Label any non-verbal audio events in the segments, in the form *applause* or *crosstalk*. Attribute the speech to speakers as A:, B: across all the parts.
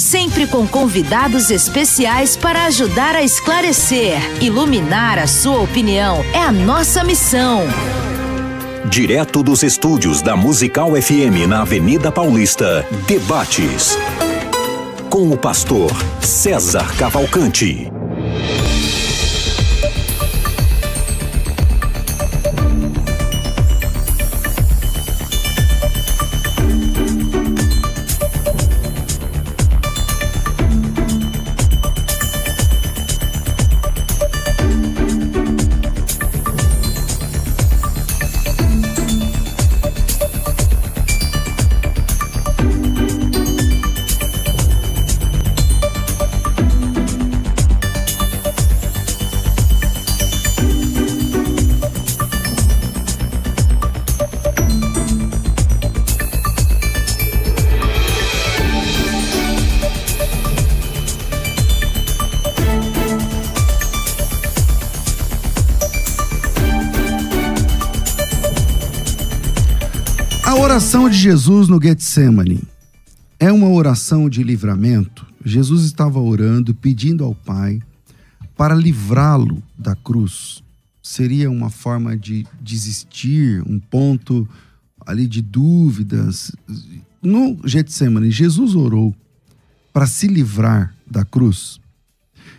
A: sempre com convidados especiais para ajudar a esclarecer, iluminar a sua opinião. É a nossa missão.
B: Direto dos estúdios da Musical FM na Avenida Paulista, debates com o pastor César Cavalcante.
C: Jesus no Getsemane é uma oração de livramento. Jesus estava orando, pedindo ao Pai para livrá-lo da cruz. Seria uma forma de desistir, um ponto ali de dúvidas. No Getsemane, Jesus orou para se livrar da cruz.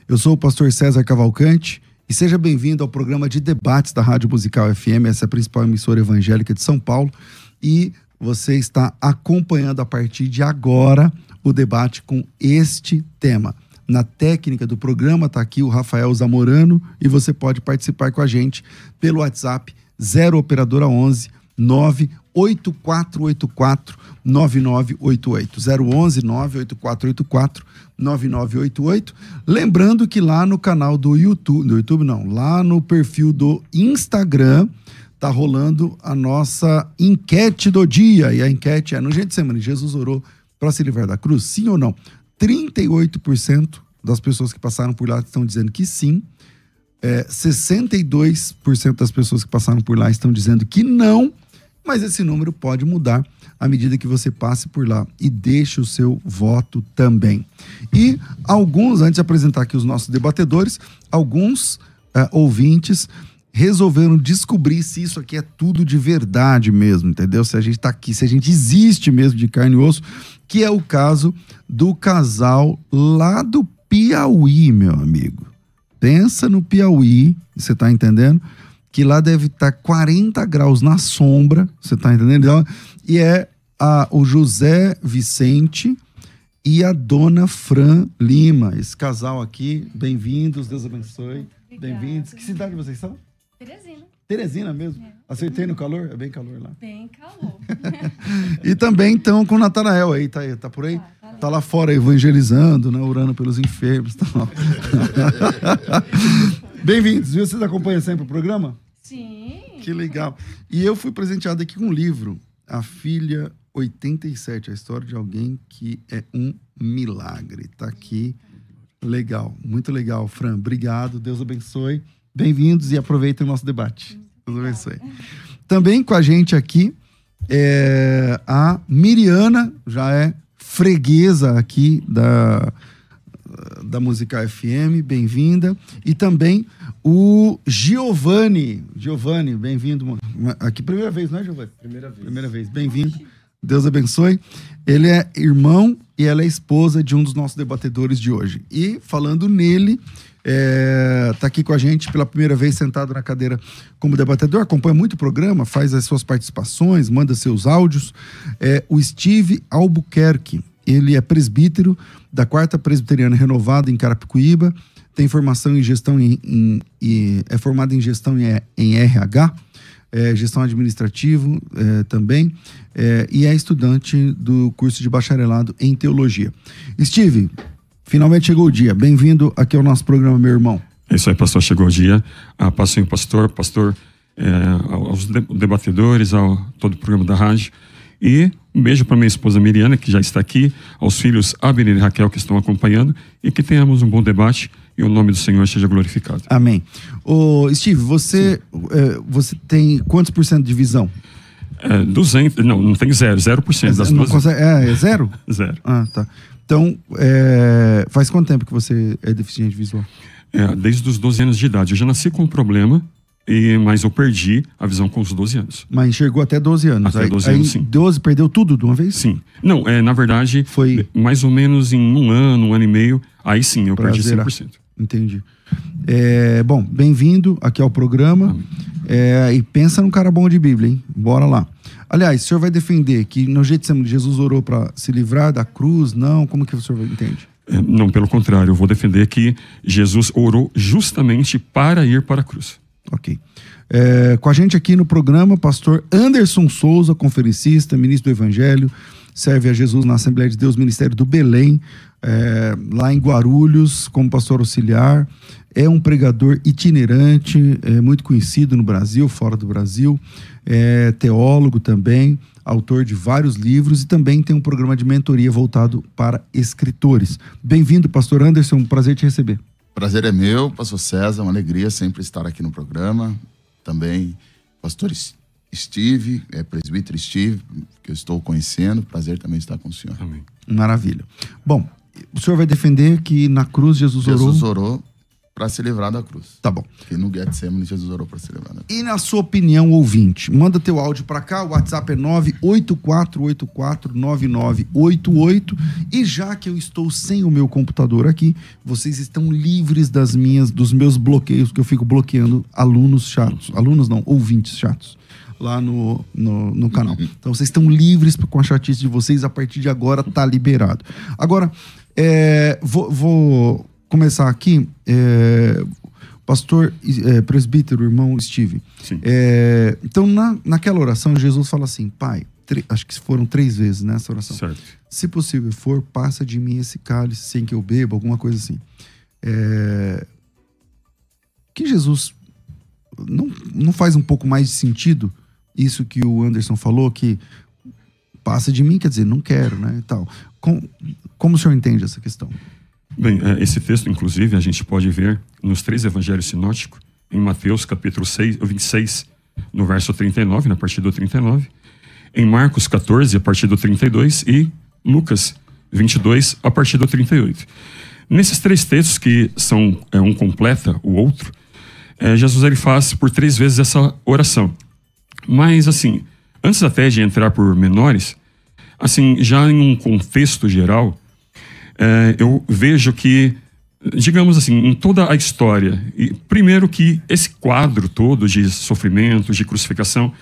C: Eu sou o pastor César Cavalcante e seja bem-vindo ao programa de debates da Rádio Musical FM, essa é a principal emissora evangélica de São Paulo. E você está acompanhando a partir de agora o debate com este tema. Na técnica do programa está aqui o Rafael Zamorano e você pode participar com a gente pelo WhatsApp 0 operadora 11 98484 9988 011 98484 9988. Lembrando que lá no canal do YouTube, no YouTube não, lá no perfil do Instagram, tá rolando a nossa enquete do dia. E a enquete é: no Gente Semana, Jesus orou para se livrar da cruz? Sim ou não? 38% das pessoas que passaram por lá estão dizendo que sim. É, 62% das pessoas que passaram por lá estão dizendo que não. Mas esse número pode mudar à medida que você passe por lá e deixe o seu voto também. E alguns, antes de apresentar aqui os nossos debatedores, alguns é, ouvintes resolveram descobrir se isso aqui é tudo de verdade mesmo, entendeu? Se a gente tá aqui, se a gente existe mesmo de carne e osso, que é o caso do casal lá do Piauí, meu amigo. Pensa no Piauí, você tá entendendo? Que lá deve estar tá 40 graus na sombra, você tá entendendo? Então, e é a, o José Vicente e a dona Fran Lima. Esse casal aqui, bem-vindos, Deus abençoe. Bem-vindos. Que cidade vocês são?
D: Teresina.
C: Teresina mesmo? É. Acertei no calor? É bem calor lá.
D: Bem calor. *laughs*
C: e também então com o Natanael aí, tá, aí, tá por aí? Tá, tá, tá lá fora evangelizando, né, orando pelos enfermos. Tá *laughs* Bem-vindos, viu? Vocês acompanham sempre o programa?
D: Sim.
C: Que legal. E eu fui presenteado aqui com um livro, A Filha 87, a história de alguém que é um milagre. Tá aqui. Legal, muito legal, Fran. Obrigado, Deus abençoe. Bem-vindos e aproveitem o nosso debate. Deus abençoe. Também com a gente aqui é a Miriana, já é freguesa aqui da, da Musical FM, bem-vinda. E também o Giovanni. Giovanni, bem-vindo. Aqui, primeira vez, não é, Giovanni?
E: Primeira vez.
C: Primeira vez, bem-vindo. Deus abençoe. Ele é irmão e ela é esposa de um dos nossos debatedores de hoje. E falando nele, é, tá aqui com a gente pela primeira vez sentado na cadeira como debatedor, acompanha muito o programa, faz as suas participações, manda seus áudios. É, o Steve Albuquerque, ele é presbítero da Quarta Presbiteriana Renovada em Carapicuíba, tem formação em gestão em, em, em é formado em gestão em, em RH, é, gestão administrativo é, também, é, e é estudante do curso de bacharelado em teologia. Steve, Finalmente chegou o dia. Bem-vindo aqui ao nosso programa, meu irmão.
E: É isso aí, pastor. Chegou o dia. Ah, pastor, pastor, pastor, é, aos debatedores, ao todo o programa da rádio. E um beijo para minha esposa Miriana, que já está aqui, aos filhos Abner e Raquel, que estão acompanhando, e que tenhamos um bom debate e o nome do Senhor seja glorificado.
C: Amém. Ô, Steve, você, é, você tem quantos por cento de visão?
E: É, 200, não, não tem zero, 0% é, das
C: não consegue, é, é zero?
E: Zero.
C: Ah, tá. Então, é, faz quanto tempo que você é deficiente visual?
E: É, desde os 12 anos de idade. Eu já nasci com um problema, e, mas eu perdi a visão com os 12 anos.
C: Mas enxergou até 12 anos.
E: Até
C: aí,
E: 12
C: aí
E: anos, sim.
C: 12 perdeu tudo de uma vez?
E: Sim. Não, é, na verdade,
C: Foi-
E: mais ou menos em um ano, um ano e meio, aí sim, eu perdi
C: zerar.
E: 100%.
C: Entendi. É, bom, bem-vindo aqui ao programa. É, e pensa num cara bom de Bíblia, hein? Bora lá. Aliás, o senhor vai defender que no Getsemane Jesus orou para se livrar da cruz? Não? Como que o senhor entende?
E: É, Não, pelo contrário, eu vou defender que Jesus orou justamente para ir para a cruz.
C: Ok. É, com a gente aqui no programa, pastor Anderson Souza, conferencista, ministro do Evangelho, serve a Jesus na Assembleia de Deus, Ministério do Belém, é, lá em Guarulhos, como pastor auxiliar. É um pregador itinerante, é muito conhecido no Brasil, fora do Brasil. É teólogo também, autor de vários livros e também tem um programa de mentoria voltado para escritores. Bem-vindo, pastor Anderson, um prazer te receber.
D: Prazer é meu, pastor César, uma alegria sempre estar aqui no programa. Também, pastor S- Steve, é, presbítero Steve, que eu estou conhecendo. Prazer também estar com o senhor.
E: Amém.
C: Maravilha. Bom, o senhor vai defender que na cruz Jesus,
D: Jesus
C: orou.
D: orou para se livrar da cruz.
C: Tá bom.
D: Que no Getsemane Jesus orou para se livrar da cruz.
C: E na sua opinião, ouvinte, manda teu áudio pra cá, o WhatsApp é 984849988. E já que eu estou sem o meu computador aqui, vocês estão livres das minhas, dos meus bloqueios, que eu fico bloqueando alunos chatos. Alunos não, ouvintes chatos. Lá no, no, no canal. Então vocês estão livres com a chatice de vocês, a partir de agora tá liberado. Agora, é, vou, vou começar aqui. É, pastor, é, presbítero, irmão Steve. É, então, na, naquela oração, Jesus fala assim: Pai, acho que foram três vezes nessa oração.
E: Certo.
C: Se possível for, passa de mim esse cálice sem que eu beba, alguma coisa assim. É, que Jesus não, não faz um pouco mais de sentido isso que o Anderson falou, que passa de mim, quer dizer, não quero, né? E tal. Com, como o senhor entende essa questão?
E: Bem, é, esse texto, inclusive, a gente pode ver nos três evangelhos sinóticos, em Mateus capítulo 6, 26, no verso 39, na partir do 39, em Marcos 14, a partir do 32, e Lucas 22, a partir do 38. Nesses três textos, que são é, um completa o outro, é, Jesus ele faz por três vezes essa oração. Mas, assim, antes até de entrar por menores, assim, já em um contexto geral, é, eu vejo que, digamos assim, em toda a história, e primeiro que esse quadro todo de sofrimento, de crucificação,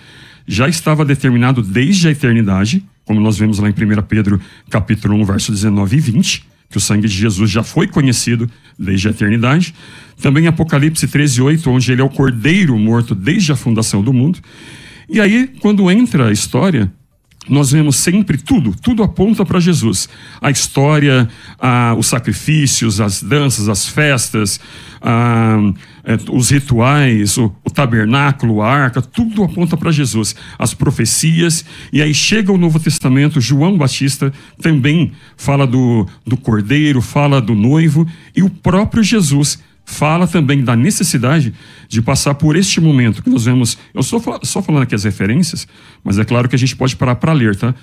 E: já estava determinado desde a eternidade, como nós vemos lá em 1 Pedro capítulo 1, verso 19 e 20, que o sangue de Jesus já foi conhecido desde a eternidade. Também Apocalipse 13, 8, onde ele é o cordeiro morto desde a fundação do mundo. E aí, quando entra a história, nós vemos sempre tudo, tudo aponta para Jesus. A história, a- os sacrifícios, as danças, as festas, a- é, os rituais, o, o tabernáculo, a arca, tudo aponta para Jesus. As profecias, e aí chega o Novo Testamento, João Batista também fala do, do cordeiro, fala do noivo, e o próprio Jesus fala também da necessidade de passar por este momento que nós vemos. Eu estou só falando aqui as referências, mas é claro que a gente pode parar para ler, tá?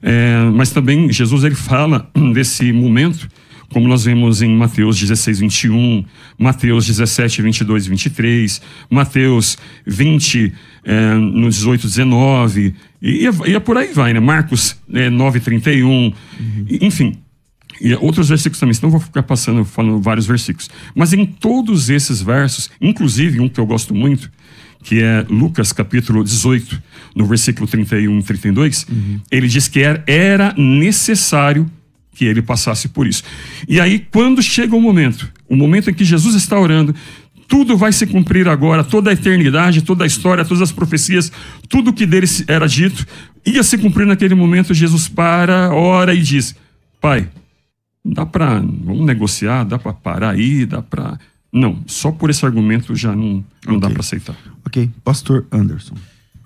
E: É, mas também Jesus ele fala *clears throat* desse momento, como nós vemos em Mateus 16, 21, Mateus 17, 22 e 23, Mateus 20, é, no 18, 19, e, e é por aí vai, né? Marcos é, 9, 31, e- enfim. E outros versículos também, senão vou ficar passando, falando vários versículos. Mas em todos esses versos, inclusive um que eu gosto muito, que é Lucas capítulo 18, no versículo 31 e 32, ele diz que era, necessário que ele passasse por isso. E aí, quando chega o momento, o momento em que Jesus está orando, tudo vai se cumprir agora, toda a eternidade, toda a história, todas as profecias, tudo que dele era dito, ia se cumprir naquele momento. Jesus para, ora e diz: Pai, dá para vamos negociar, dá para parar aí, dá para não, só por esse argumento já não, não dá
C: Ok.
E: para aceitar.
C: Ok, pastor Anderson.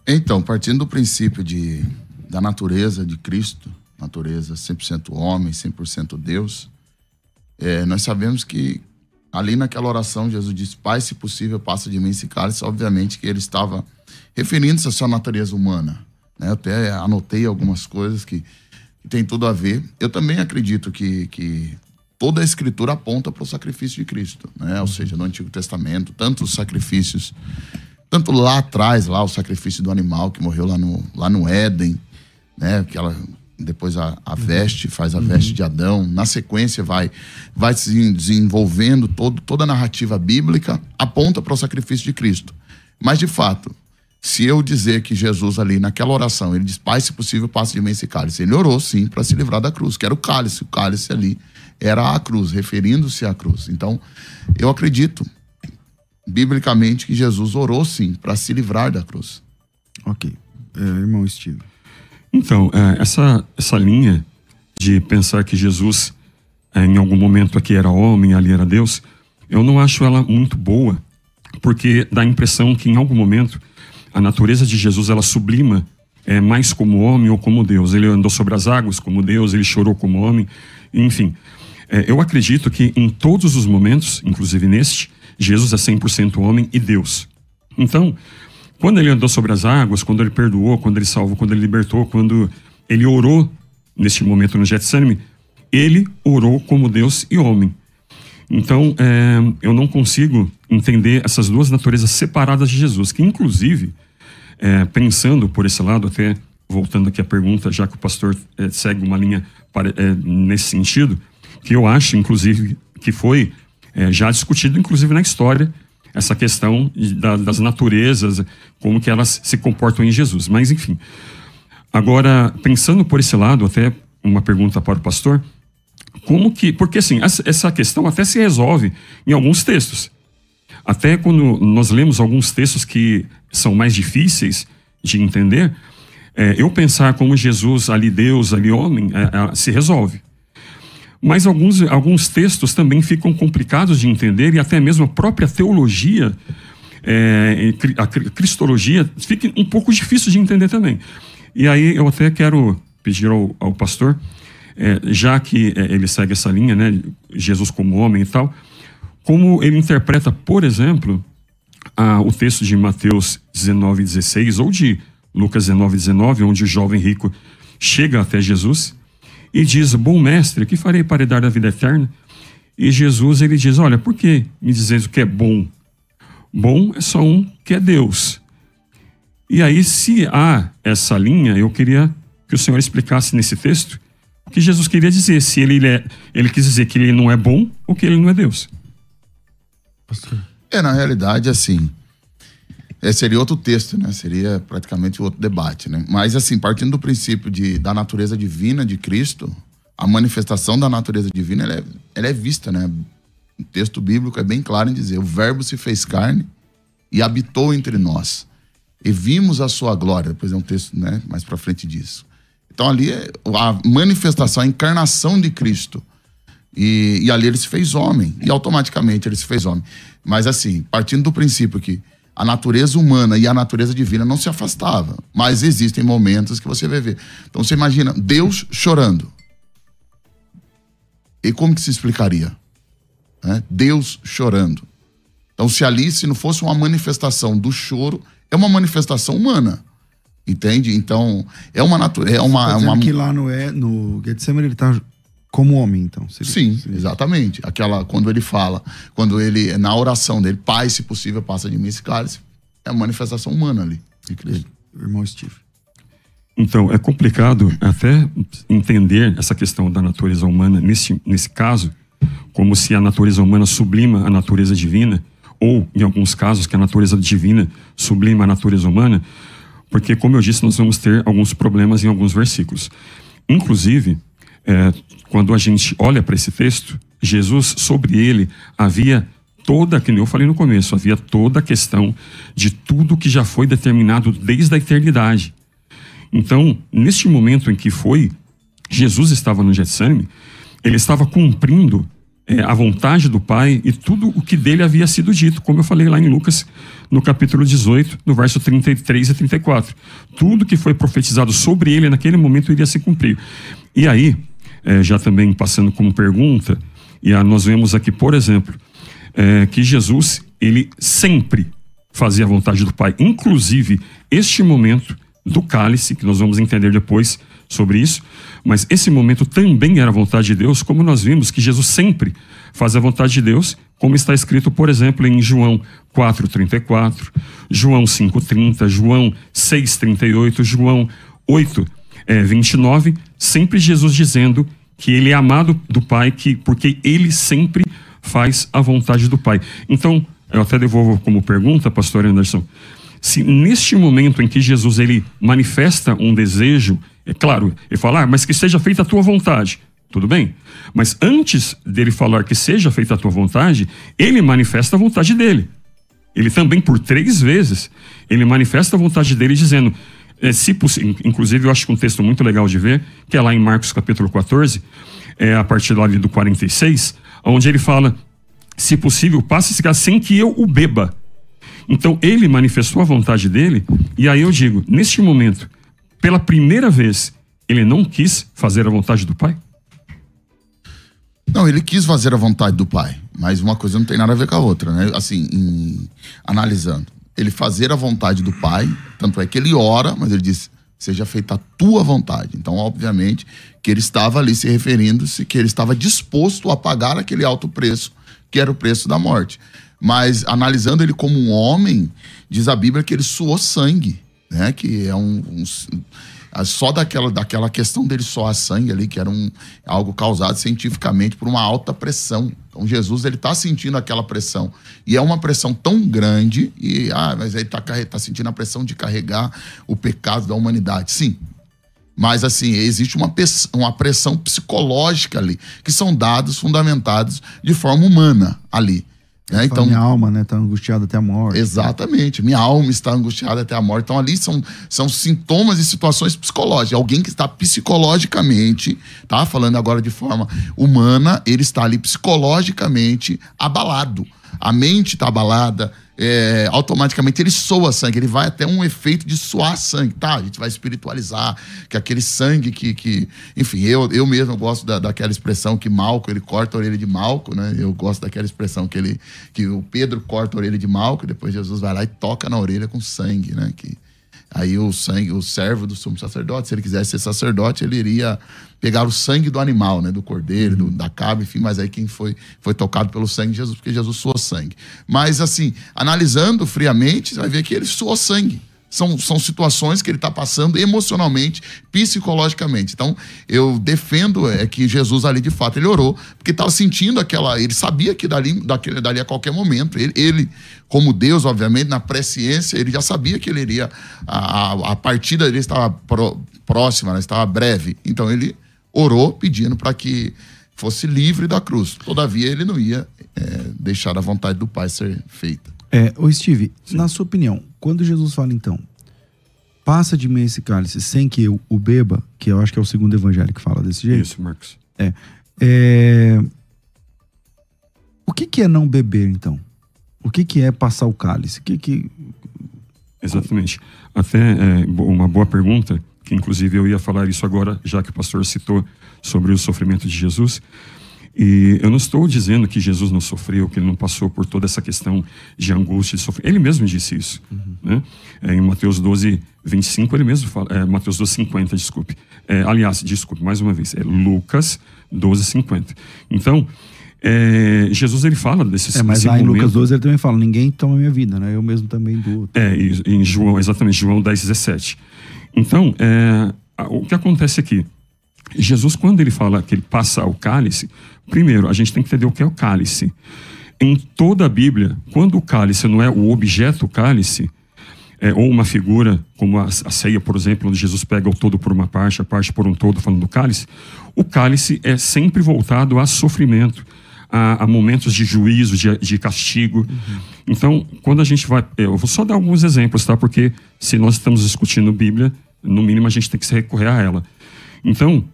D: Então, partindo do princípio de, da natureza de Cristo, natureza 100% homem, 100% Deus, é, nós sabemos que ali naquela oração Jesus diz, Pai, se possível, passa de mim esse cálice. Obviamente que ele estava referindo-se à sua natureza humana. Né? Eu até anotei algumas coisas que tem tudo a ver. Eu também acredito que, que toda a escritura aponta para o sacrifício de Cristo, né? Ou seja, no Antigo Testamento, tanto os sacrifícios, tanto lá atrás, lá o sacrifício do animal que morreu lá no, lá no Éden, né? Que ela depois a, a veste, faz a uhum. veste de Adão. Na sequência, vai, vai se desenvolvendo todo, toda a narrativa bíblica, aponta para o sacrifício de Cristo. Mas, de fato, se eu dizer que Jesus ali naquela oração, ele diz, Pai, se possível, passe de mim esse cálice. Ele orou, sim, para se livrar da cruz, que era o cálice. O cálice ali era a cruz, referindo-se à cruz. Então, eu acredito, biblicamente, que Jesus orou, sim, para se livrar da cruz.
C: Ok. É, irmão Steve.
E: Então, é, essa, essa linha de pensar que Jesus, é, em algum momento aqui era homem, ali era Deus, eu não acho ela muito boa, porque dá a impressão que em algum momento a natureza de Jesus ela sublima é, mais como homem ou como Deus. Ele andou sobre as águas como Deus, ele chorou como homem, enfim. É, eu acredito que em todos os momentos, inclusive neste, Jesus é 100% homem e Deus. Então, quando ele andou sobre as águas, quando ele perdoou, quando ele salvou, quando ele libertou, quando ele orou neste momento no Getsemane, ele orou como Deus e homem. Então, é, eu não consigo entender essas duas naturezas separadas de Jesus, que inclusive, é, pensando por esse lado, até voltando aqui à pergunta, já que o pastor é, segue uma linha para, é, nesse sentido, que eu acho, inclusive, que foi é, já discutido, inclusive na história, essa questão da, das naturezas, como que elas se comportam em Jesus. Mas, enfim. Agora, pensando por esse lado, até uma pergunta para o pastor, como que. Porque, assim, essa questão até se resolve em alguns textos. Até quando nós lemos alguns textos que são mais difíceis de entender, é, eu pensar como Jesus, ali Deus, ali homem, é, é, se resolve. Mas alguns, alguns textos também ficam complicados de entender e até mesmo a própria teologia, é, a cristologia, fica um pouco difícil de entender também. E aí eu até quero pedir ao, ao pastor, é, já que é, ele segue essa linha, né, Jesus como homem e tal, como ele interpreta, por exemplo, a, o texto de Mateus 19, 16 ou de Lucas 19, 19, onde o jovem rico chega até Jesus e diz: Bom mestre, que farei para dar a vida eterna? E Jesus ele diz: Olha, por que me dizes o que é bom? Bom é só um que é Deus. E aí, se há essa linha, eu queria que o Senhor explicasse nesse texto o que Jesus queria dizer, se ele, é, ele quis dizer que ele não é bom ou que ele não é Deus.
D: É, na realidade, assim, é, seria outro texto, né? Seria praticamente outro debate, né? Mas, assim, partindo do princípio de, da natureza divina de Cristo, a manifestação da natureza divina, ela é, ela é vista, né? O texto bíblico é bem claro em dizer: o Verbo se fez carne e habitou entre nós. E vimos a sua glória. Depois é um texto, né? Mais para frente disso. Então, ali é a manifestação, a encarnação de Cristo. E, e ali ele se fez homem. E automaticamente ele se fez homem. Mas, assim, partindo do princípio que a natureza humana e a natureza divina não se afastava. Mas existem momentos que você vai ver. Então você imagina Deus chorando. E como que se explicaria? É? Deus chorando. Então, se ali, se não fosse uma manifestação do choro, é uma manifestação humana. Entende? Então, é uma natureza. É uma,
C: tá
D: uma...
C: que lá no, é, no Getsemane ele está como homem, então.
D: Seria, Sim, seria. exatamente. Aquela, quando ele fala, quando ele, na oração dele, Pai, se possível, passa de mim esse cálice, é a manifestação humana ali de Cristo.
C: Irmão Steve.
E: Então, é complicado até entender essa questão da natureza humana nesse, nesse caso, como se a natureza humana sublima a natureza divina, ou, em alguns casos, que a natureza divina sublima a natureza humana, porque, como eu disse, nós vamos ter alguns problemas em alguns versículos. Inclusive, é, quando a gente olha para esse texto, Jesus, sobre ele, havia toda, que eu falei no começo, havia toda a questão de tudo que já foi determinado desde a eternidade. Então, neste momento em que foi, Jesus estava no Getsemane, ele estava cumprindo é, a vontade do Pai e tudo o que dele havia sido dito, como eu falei lá em Lucas, no capítulo 18, no verso 33 e 34. Tudo que foi profetizado sobre ele naquele momento iria se cumprir. E aí, é, já também passando como pergunta, e a, nós vemos aqui, por exemplo, é, que Jesus, ele sempre fazia a vontade do Pai, inclusive este momento do cálice, que nós vamos entender depois sobre isso, mas esse momento também era a vontade de Deus, como nós vimos que Jesus sempre faz a vontade de Deus, como está escrito, por exemplo, em João 4:34, João 5:30, João 6:38, João 8 é, 29, sempre Jesus dizendo que ele é amado do Pai, que porque ele sempre faz a vontade do Pai. Então, eu até devolvo como pergunta, pastor Anderson, se neste momento em que Jesus ele manifesta um desejo, é claro, ele fala, ah, mas que seja feita a tua vontade. Tudo bem? Mas antes dele falar que seja feita a tua vontade, ele manifesta a vontade dele. Ele também, por três vezes, ele manifesta a vontade dele dizendo, é, se inclusive eu acho um texto muito legal de ver, que é lá em Marcos capítulo 14, é, a partir ali do 46, onde ele fala, se possível, passe esse sem que eu o beba. Então ele manifestou a vontade dele, e aí eu digo, neste momento, pela primeira vez, ele não quis fazer a vontade do Pai?
D: Não, ele quis fazer a vontade do Pai, mas uma coisa não tem nada a ver com a outra, né? Assim, em, analisando. Ele fazer a vontade do Pai, tanto é que ele ora, mas ele diz: seja feita a tua vontade. Então, obviamente, que ele estava ali se referindo-se que ele estava disposto a pagar aquele alto preço, que era o preço da morte. Mas analisando ele como um homem, diz a Bíblia que ele suou sangue, né? Que é um, um só daquela, daquela questão dele soar sangue ali, que era um, algo causado cientificamente por uma alta pressão. Então Jesus ele está sentindo aquela pressão e é uma pressão tão grande e ah, mas ele está tá sentindo a pressão de carregar o pecado da humanidade. Sim, mas, assim, existe uma, uma pressão psicológica ali, que são dados fundamentados de forma humana ali. Né?
C: Então, minha alma está né, tá angustiada até a morte.
D: Exatamente, minha alma está angustiada até a morte. Então, ali são, são sintomas e situações psicológicas. Alguém que está psicologicamente, tá? Falando agora de forma humana, ele está ali psicologicamente abalado. A mente está abalada, é, automaticamente ele soa sangue, ele vai até um efeito de suar sangue, tá? A gente vai espiritualizar, que aquele sangue que, que enfim, eu, eu mesmo gosto da, daquela expressão que Malco, ele corta a orelha de Malco, né? Eu gosto daquela expressão que ele, que o Pedro corta a orelha de Malco, depois Jesus vai lá e toca na orelha com sangue, né? Que, Aí o sangue, o servo do sumo sacerdote, se ele quisesse ser sacerdote, ele iria pegar o sangue do animal, né, do cordeiro, do, da cabra, enfim, mas aí quem foi foi tocado pelo sangue de Jesus, porque Jesus suou sangue. Mas assim, analisando friamente, você vai ver que ele suou sangue. São, são situações que ele está passando emocionalmente, psicologicamente. Então, eu defendo é que Jesus ali, de fato, ele orou, porque estava sentindo aquela. Ele sabia que dali, daquele, dali a qualquer momento, ele, ele, como Deus, obviamente, na presciência, ele já sabia que ele iria. A, a, a partida dele estava pro, próxima, né, estava breve. Então, ele orou pedindo para que fosse livre da cruz. Todavia, ele não ia é, deixar a vontade do Pai ser feita.
C: É, ô Steve, Sim. na sua opinião, quando Jesus fala então, passa de mim esse cálice sem que eu o beba, que eu acho que é o segundo evangelho que fala desse jeito.
E: Isso, Marcos.
C: É. é... O que, que é não beber, então? O que, que é passar o cálice? O que que...
E: Exatamente. Até é, uma boa pergunta, que inclusive eu ia falar isso agora, já que o pastor citou sobre o sofrimento de Jesus. E eu não estou dizendo que Jesus não sofreu, que ele não passou por toda essa questão de angústia, de sofrimento. Ele mesmo disse isso. Uhum. Né? É, em Mateus 12, 25, ele mesmo fala. É, Mateus 12, 50, desculpe. É, aliás, desculpe, mais uma vez. É Lucas 12, 50. Então, é, Jesus ele fala desses
C: É, mas lá em Lucas 12 ele também fala: ninguém toma minha vida, né? Eu mesmo também dou.
E: É, em João, exatamente, João 10, 17. Então, é, o que acontece aqui? Jesus, quando ele fala que ele passa o cálice, primeiro, a gente tem que entender o que é o cálice. Em toda a Bíblia, quando o cálice não é o objeto cálice, é, ou uma figura, como a, a, ceia, por exemplo, onde Jesus pega o todo por uma parte, a parte por um todo, falando do cálice, o cálice é sempre voltado a sofrimento, a, a momentos de juízo, de, de castigo. Uhum. Então, quando a gente vai. Eu vou só dar alguns exemplos, tá? Porque se nós estamos discutindo Bíblia, no mínimo a gente tem que se recorrer a ela. Então,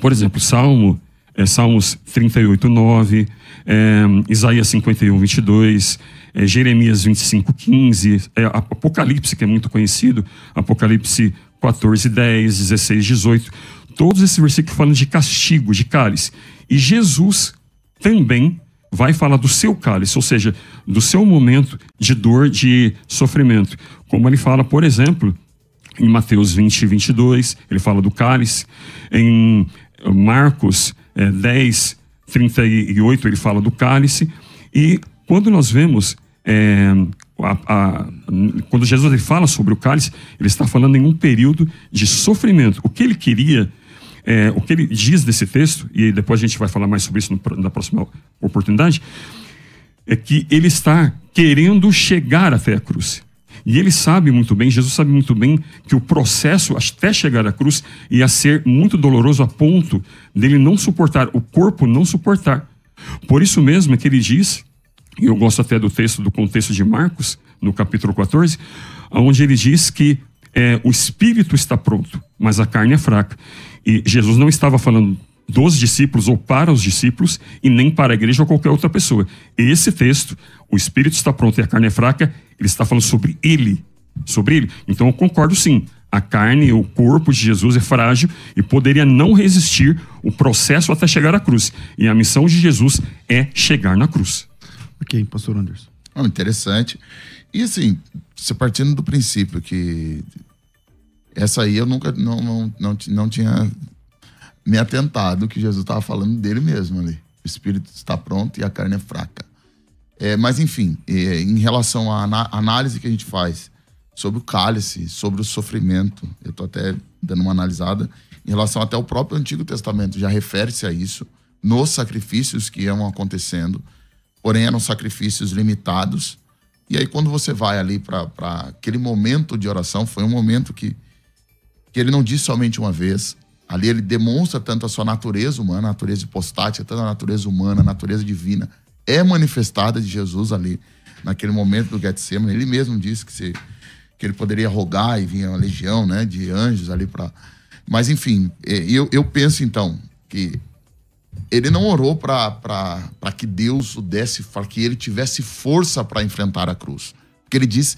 E: por exemplo, Salmo, é, Salmos 38, 9, é, Isaías 51, 22, é, Jeremias 25, 15, é, Apocalipse, que é muito conhecido, Apocalipse 14, 10, 16, 18. Todos esses versículos falam de castigo, de cálice. E Jesus também vai falar do seu cálice, ou seja, do seu momento de dor, de sofrimento. Como ele fala, por exemplo, Em Mateus 20, 22, ele fala do cálice. Em Marcos é, 10, 38, ele fala do cálice. E quando nós vemos é, a, a, quando Jesus ele fala sobre o cálice, ele está falando em um período de sofrimento. O que ele queria, é, o que ele diz desse texto, e depois a gente vai falar mais sobre isso na próxima oportunidade, é que ele está querendo chegar até a cruz. E ele sabe muito bem, Jesus sabe muito bem, que o processo até chegar à cruz ia ser muito doloroso a ponto dele não suportar, o corpo não suportar. Por isso mesmo é que ele diz e eu gosto até do texto, do contexto de Marcos, no capítulo 14, onde ele diz que é, o espírito está pronto, mas a carne é fraca. E Jesus não estava falando dos discípulos ou para os discípulos e nem para a igreja ou qualquer outra pessoa. Esse texto, o espírito está pronto e a carne é fraca, ele está falando sobre ele, sobre ele. Então eu concordo sim. A carne, o corpo de Jesus é frágil e poderia não resistir o processo até chegar à cruz. E a missão de Jesus é chegar na cruz.
C: Ok, pastor Anderson.
D: Oh, interessante. E assim, você partindo do princípio que essa aí eu nunca não, não, não, não tinha me atentado que Jesus estava falando dele mesmo ali. O espírito está pronto e a carne é fraca. É, mas enfim, é, em relação à análise que a gente faz sobre o cálice, sobre o sofrimento, eu estou até dando uma analisada em relação até o próprio Antigo Testamento já refere-se a isso nos sacrifícios que iam acontecendo porém eram sacrifícios limitados. E aí, quando você vai ali para aquele momento de oração, foi um momento que, que ele não disse somente uma vez. Ali ele demonstra tanto a sua natureza humana, a natureza hipostática, tanto a natureza humana, a natureza divina, é manifestada de Jesus ali, naquele momento do Getsemane. Ele mesmo disse que, se, que ele poderia rogar e vinha uma legião né, de anjos ali para. Mas, enfim, é, eu, eu penso então que ele não orou para que Deus o desse, para que ele tivesse força para enfrentar a cruz. Porque ele disse: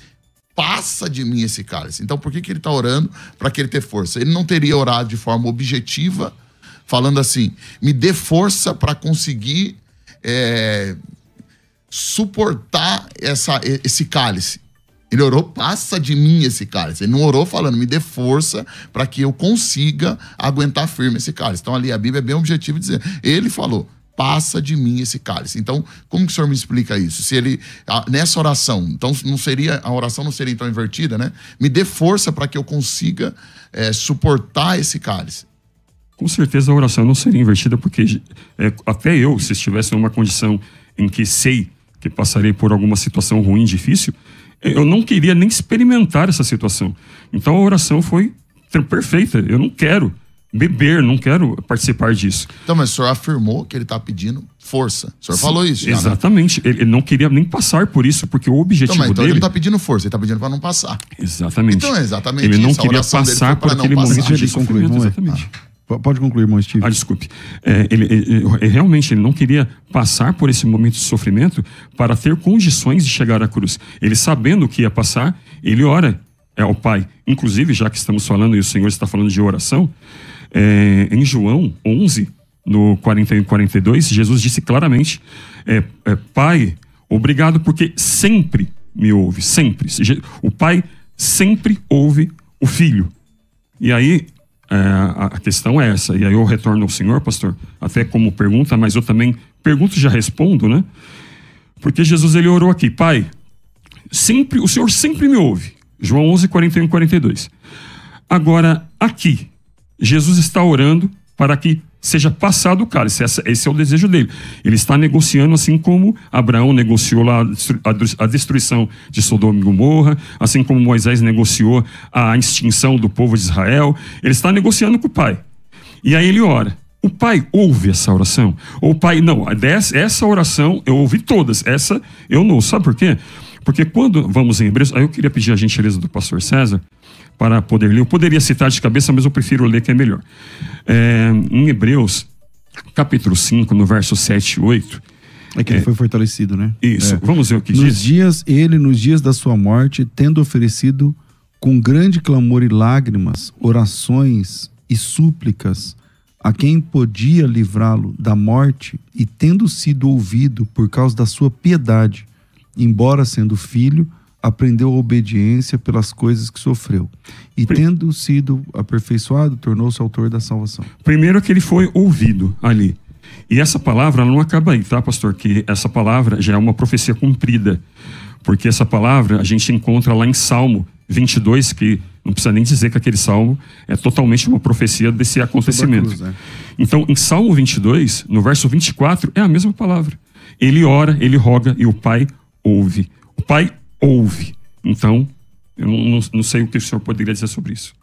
D: passa de mim esse cálice. Então, por que, que ele está orando para que ele tenha força? Ele não teria orado de forma objetiva, falando assim: me dê força para conseguir é, suportar essa, esse cálice. Ele orou, passa de mim esse cálice. Ele não orou falando, me dê força para que eu consiga aguentar firme esse cálice. Então ali a Bíblia é bem objetivo dizer. Ele falou, passa de mim esse cálice. Então, como que o senhor me explica isso? Se ele nessa oração, então não seria a oração não seria então invertida, né? Me dê força para que eu consiga é, suportar esse cálice.
E: Com certeza a oração não seria invertida porque é, até eu, se estivesse em uma condição em que sei que passarei por alguma situação ruim, difícil, eu não queria nem experimentar essa situação. Então a oração foi perfeita. Eu não quero beber, não quero participar disso.
D: Então, mas o senhor afirmou que ele está pedindo força. O senhor Sim, falou isso. Já,
E: né? exatamente. Né? Ele não queria nem passar por isso, porque o objetivo então, mas, então
D: dele...
E: ele
D: não está pedindo força, ele está pedindo para não passar.
E: Exatamente.
D: Então é exatamente
E: Ele não queria passar por aquele momento de sofrimento. Exatamente. Ah.
C: Pode concluir, irmão Steve.
E: Ah, desculpe. É, ele, ele, ele, realmente ele não queria passar por esse momento de sofrimento para ter condições de chegar à cruz. Ele sabendo o que ia passar, ele ora é ao Pai. Inclusive, já que estamos falando e o Senhor está falando de oração, é, em João 11, no 41 e 42, Jesus disse claramente: é, é, Pai, obrigado porque sempre me ouve, sempre. O Pai sempre ouve o Filho. E aí é, a questão é essa, e aí eu retorno ao senhor, pastor, até como pergunta, mas eu também pergunto e já respondo, né? Porque Jesus ele orou aqui, Pai, sempre, o Senhor sempre me ouve. João 11, 41 42. Agora, aqui, Jesus está orando para que seja passado o cálice. Esse é o desejo dele. Ele está negociando assim como Abraão negociou lá a destruição de Sodoma e Gomorra, assim como Moisés negociou a extinção do povo de Israel. Ele está negociando com o pai. E aí ele ora. O pai ouve essa oração? Ou o pai, não, essa oração eu ouvi todas, essa eu não. Sabe por quê? Porque quando vamos em Hebreus, aí eu queria pedir a gentileza do pastor César, para poder ler. Eu poderia citar de cabeça, mas eu prefiro ler que é melhor. É, em Hebreus, capítulo 5, no verso 7 e 8.
C: É que ele é, foi fortalecido, né?
E: Isso. É. Vamos ver o que
C: nos
E: diz.
C: Dias, ele, nos dias da sua morte, tendo oferecido com grande clamor e lágrimas, orações e súplicas a quem podia livrá-lo da morte, e tendo sido ouvido por causa da sua piedade, embora sendo filho, aprendeu a obediência pelas coisas que sofreu. E tendo sido aperfeiçoado, tornou-se autor da salvação.
E: Primeiro que ele foi ouvido ali. E essa palavra não acaba aí, tá, pastor? Que essa palavra já é uma profecia cumprida. Porque essa palavra a gente encontra lá em Salmo 22, que não precisa nem dizer que aquele salmo é totalmente uma profecia desse acontecimento.
C: Cruz, né?
E: Então, em Salmo 22, no verso 24, é a mesma palavra. Ele ora, ele roga e o Pai ouve. O Pai ouve. Então, eu não, não, sei o que o senhor poderia dizer sobre isso.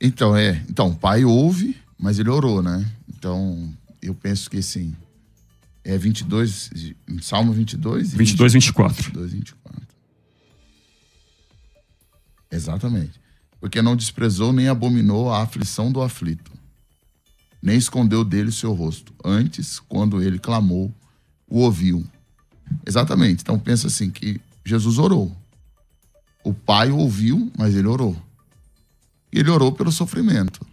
D: Então, é. Então, o pai ouve, mas ele orou, né? Então, eu penso que assim. É 22, em Salmo 22? e
E: 22, 24.
D: 22, 24. Exatamente. Porque não desprezou nem abominou a aflição do aflito, nem escondeu dele o seu rosto. Antes, quando ele clamou, o ouviu. Exatamente. Então pensa assim que Jesus orou. O Pai ouviu, mas ele orou. E ele orou pelo sofrimento.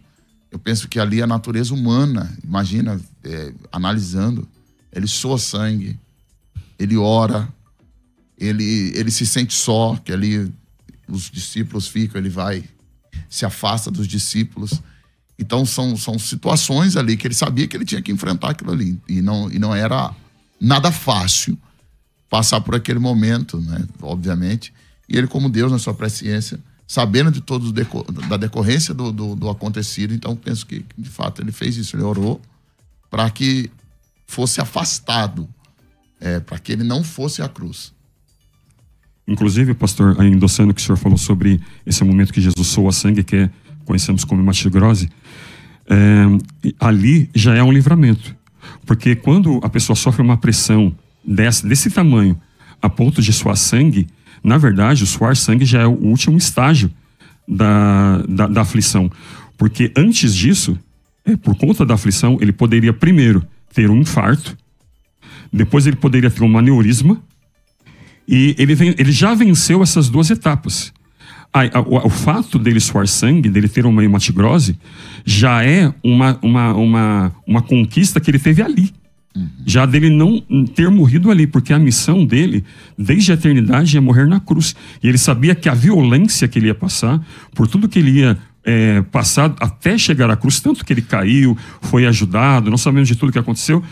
D: Eu penso que ali a natureza humana, imagina, é, analisando, ele soa sangue, ele ora, ele, ele se sente só, que ali os discípulos ficam, ele vai, se afasta dos discípulos. Então são, são situações ali que ele sabia que ele tinha que enfrentar aquilo ali. E não, e não era nada fácil passar por aquele momento, né? Obviamente. E ele, como Deus, na sua presciência, sabendo de todos da decorrência do, do, do, acontecido, então penso que, de fato, ele fez isso. Ele orou para que fosse afastado, é, para que ele não fosse à cruz.
E: Inclusive, pastor, endossando o que o senhor falou sobre esse momento que Jesus soa sangue, que é, conhecemos como matigrose, é, ali já é um livramento. Porque quando a pessoa sofre uma pressão desse, desse tamanho, a ponto de suar sangue, na verdade, o suar sangue já é o último estágio da, da, da aflição. Porque antes disso, é, por conta da aflição, ele poderia primeiro ter um infarto, depois ele poderia ter um aneurisma, e ele, vem, ele já venceu essas duas etapas. O, o, fato dele suar sangue, dele ter uma hematigrose, já é uma, uma, uma, uma conquista que ele teve ali. Já dele não ter morrido ali, porque a missão dele, desde a eternidade, é morrer na cruz. E ele sabia que a violência que ele ia passar, por tudo que ele ia é, passar até chegar à cruz, tanto que ele caiu, foi ajudado, não sabemos de tudo que aconteceu.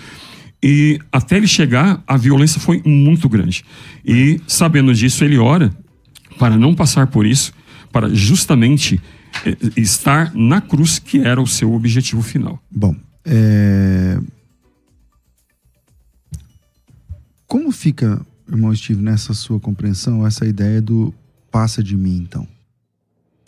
E: E até ele chegar, a violência foi muito grande. E sabendo disso, ele ora para não passar por isso, para justamente é, estar na cruz, que era o seu objetivo final.
C: Bom, é Como fica, irmão Steve, nessa sua compreensão, essa ideia do passa de mim, então?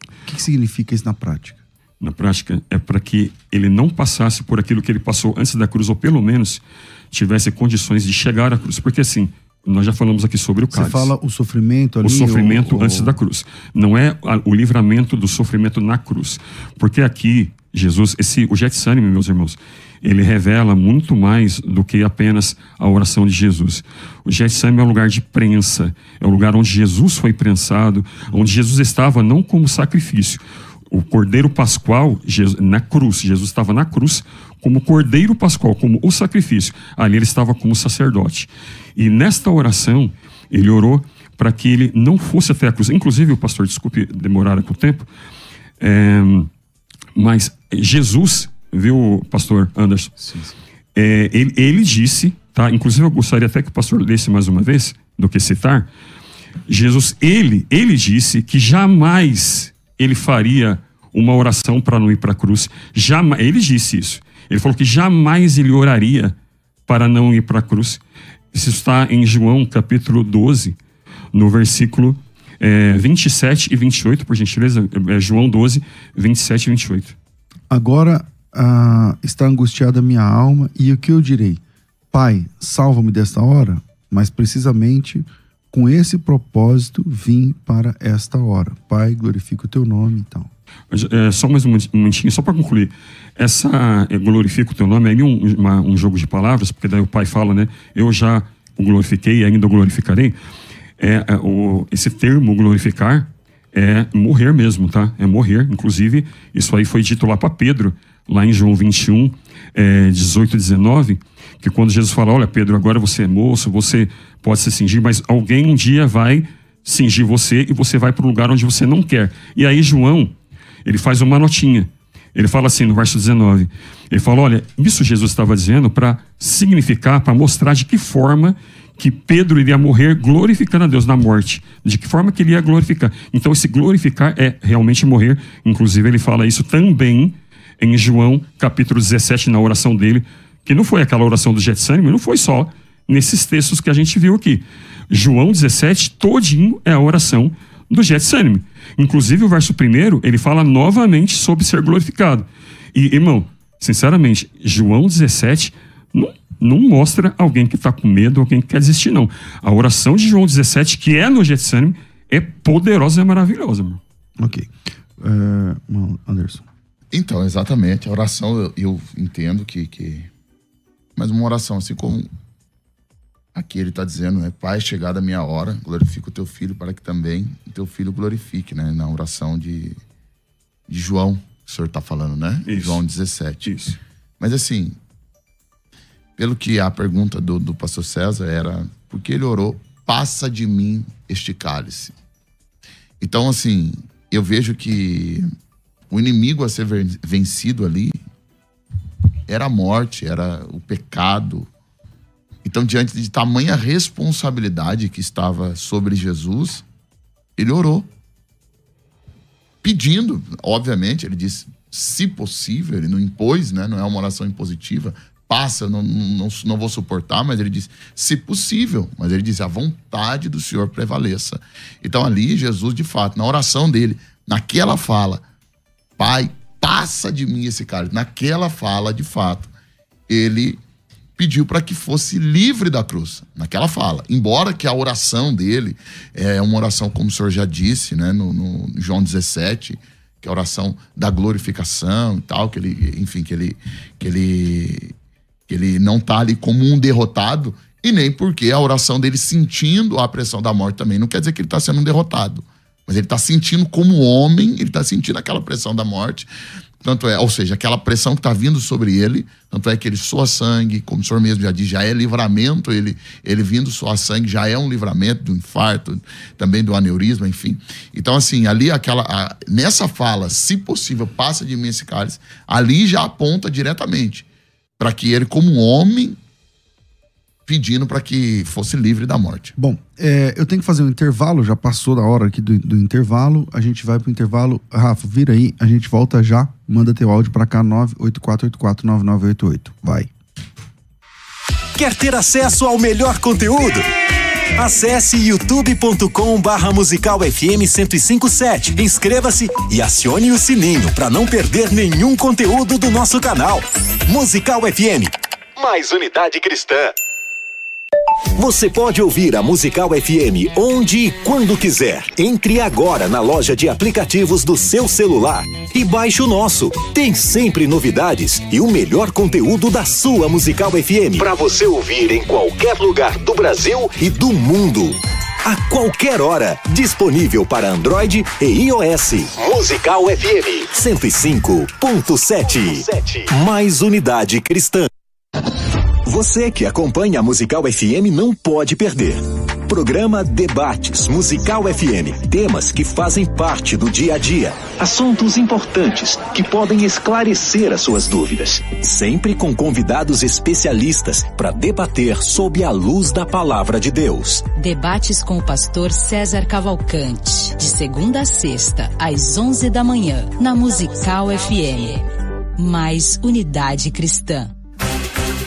C: O que, que significa isso na prática?
E: Na prática, é para que ele não passasse por aquilo que ele passou antes da cruz, ou pelo menos tivesse condições de chegar à cruz. Porque assim, nós já falamos aqui sobre o cálice.
C: Você fala o sofrimento ali?
E: O sofrimento
C: ou,
E: antes da cruz. Não é o livramento do sofrimento na cruz. Porque aqui, Jesus, esse, o Getsemane, meus irmãos, ele revela muito mais do que apenas a oração de Jesus. O Getsemane é um lugar de prensa, é o lugar onde Jesus foi prensado, onde Jesus estava não como sacrifício. O Cordeiro Pascual, na cruz, Jesus estava na cruz como Cordeiro Pascual, como o sacrifício. Ali ele estava como sacerdote. E nesta oração, ele orou para que ele não fosse até a cruz. Inclusive, o pastor, desculpe demorar com o tempo, é, mas Jesus viu, pastor Anderson? Sim, sim. É, ele, ele, disse, tá? Inclusive eu gostaria até que o pastor lesse mais uma vez, do que citar. Jesus, ele, ele disse que jamais ele faria uma oração para não ir para a cruz. Jamais, ele disse isso. Ele falou que jamais ele oraria para não ir para a cruz. Isso está em João capítulo 12, no versículo é, 27 e 28, por gentileza. É, João 12, 27 e 28.
C: Agora ah, está angustiada minha alma, e o que eu direi? Pai, salva-me desta hora, mas precisamente com esse propósito vim para esta hora. Pai, glorifica o teu nome e então.
E: tal. É, só mais um momentinho, só para concluir. Essa é, glorifica o teu nome é um, uma, um jogo de palavras, porque daí o pai fala, né? Eu já o glorifiquei e ainda o glorificarei. É, é, o, esse termo glorificar é morrer mesmo, tá? É morrer. Inclusive, isso aí foi dito lá para Pedro, lá em João 21, é, 18 e 19, que quando Jesus fala: Olha, Pedro, agora você é moço, você pode se cingir, mas alguém um dia vai cingir você e você vai para o lugar onde você não quer. E aí, João, ele faz uma notinha. Ele fala assim no verso 19: Ele fala: Olha, isso Jesus estava dizendo para significar, para mostrar de que forma que Pedro iria morrer glorificando a Deus na morte. De que forma que ele ia glorificar. Então, esse glorificar é realmente morrer. Inclusive, ele fala isso também em João, capítulo 17, na oração dele, que não foi aquela oração do Getsemane, não foi só nesses textos que a gente viu aqui. João 17, todinho é a oração do Getsemane. Inclusive, o verso primeiro, ele fala novamente sobre ser glorificado. E, irmão, sinceramente, João 17 não não mostra alguém que está com medo, alguém que quer desistir, não. A oração de João 17, que é no Getsemane, é poderosa e maravilhosa, mano.
C: Ok. Uh, Anderson.
D: Então, exatamente. A oração, eu, eu entendo que, que. Mas uma oração, assim como aqui ele está dizendo, né? Pai, chegada a minha hora, glorifica o teu filho para que também o teu filho glorifique, né? Na oração de, de João, que o senhor está falando, né?
E: Isso.
D: João 17.
E: Isso.
D: Mas assim, pelo que a pergunta do, do pastor César era, porque ele orou, passa de mim este cálice. Então, assim, eu vejo que o inimigo a ser vencido ali era a morte, era o pecado. Então, diante de tamanha responsabilidade que estava sobre Jesus, ele orou. Pedindo, obviamente, ele disse, se possível, ele não impôs, né? não é uma oração impositiva, passa, não, não, não vou suportar, mas ele diz, se possível, mas ele diz, a vontade do Senhor prevaleça. Então ali, Jesus, de fato, na oração dele, naquela fala, Pai, passa de mim esse cálice. Naquela fala, de fato, ele pediu para que fosse livre da cruz, naquela fala. Embora que a oração dele é uma oração, como o senhor já disse, né, no, no João 17, que é a oração da glorificação e tal, que ele, enfim, que ele, que ele ele não está ali como um derrotado, e nem porque a oração dele sentindo a pressão da morte também não quer dizer que ele está sendo um derrotado. Mas ele está sentindo como homem, ele está sentindo aquela pressão da morte. Tanto é, ou seja, aquela pressão que está vindo sobre ele, tanto é que ele soa sangue, como o senhor mesmo já diz, já é livramento, ele, ele vindo soar sangue já é um livramento do infarto, também do aneurisma, enfim. Então, assim, ali aquela. A, nessa fala, se possível, passa de mim esse cálice, ali já aponta diretamente para que ele, como homem, pedindo para que fosse livre da morte.
C: Bom, é, eu tenho que fazer um intervalo, já passou da hora aqui do, do intervalo. A gente vai pro intervalo. Rafa, vira aí, a gente volta já. Manda teu áudio para cá, 984849988. Vai.
B: Quer ter acesso ao melhor conteúdo? Acesse youtube.com barra musical FM 1057. Inscreva-se e acione o sininho para não perder nenhum conteúdo do nosso canal. Musical FM. Mais unidade cristã. Você pode ouvir a Musical FM onde e quando quiser. Entre agora na loja de aplicativos do seu celular e baixe o nosso. Tem sempre novidades e o melhor conteúdo da sua Musical FM para você ouvir em qualquer lugar do Brasil e do mundo. A qualquer hora, disponível para Android e iOS. Musical FM 105.7. Mais unidade cristã. Você que acompanha a Musical FM não pode perder. Programa Debates Musical FM. Temas que fazem parte do dia a dia. Assuntos importantes que podem esclarecer as suas dúvidas. Sempre com convidados especialistas para debater sob a luz da palavra de Deus.
A: Debates com o pastor César Cavalcante. De segunda a sexta, às 11 da manhã, na Musical FM. Mais unidade cristã.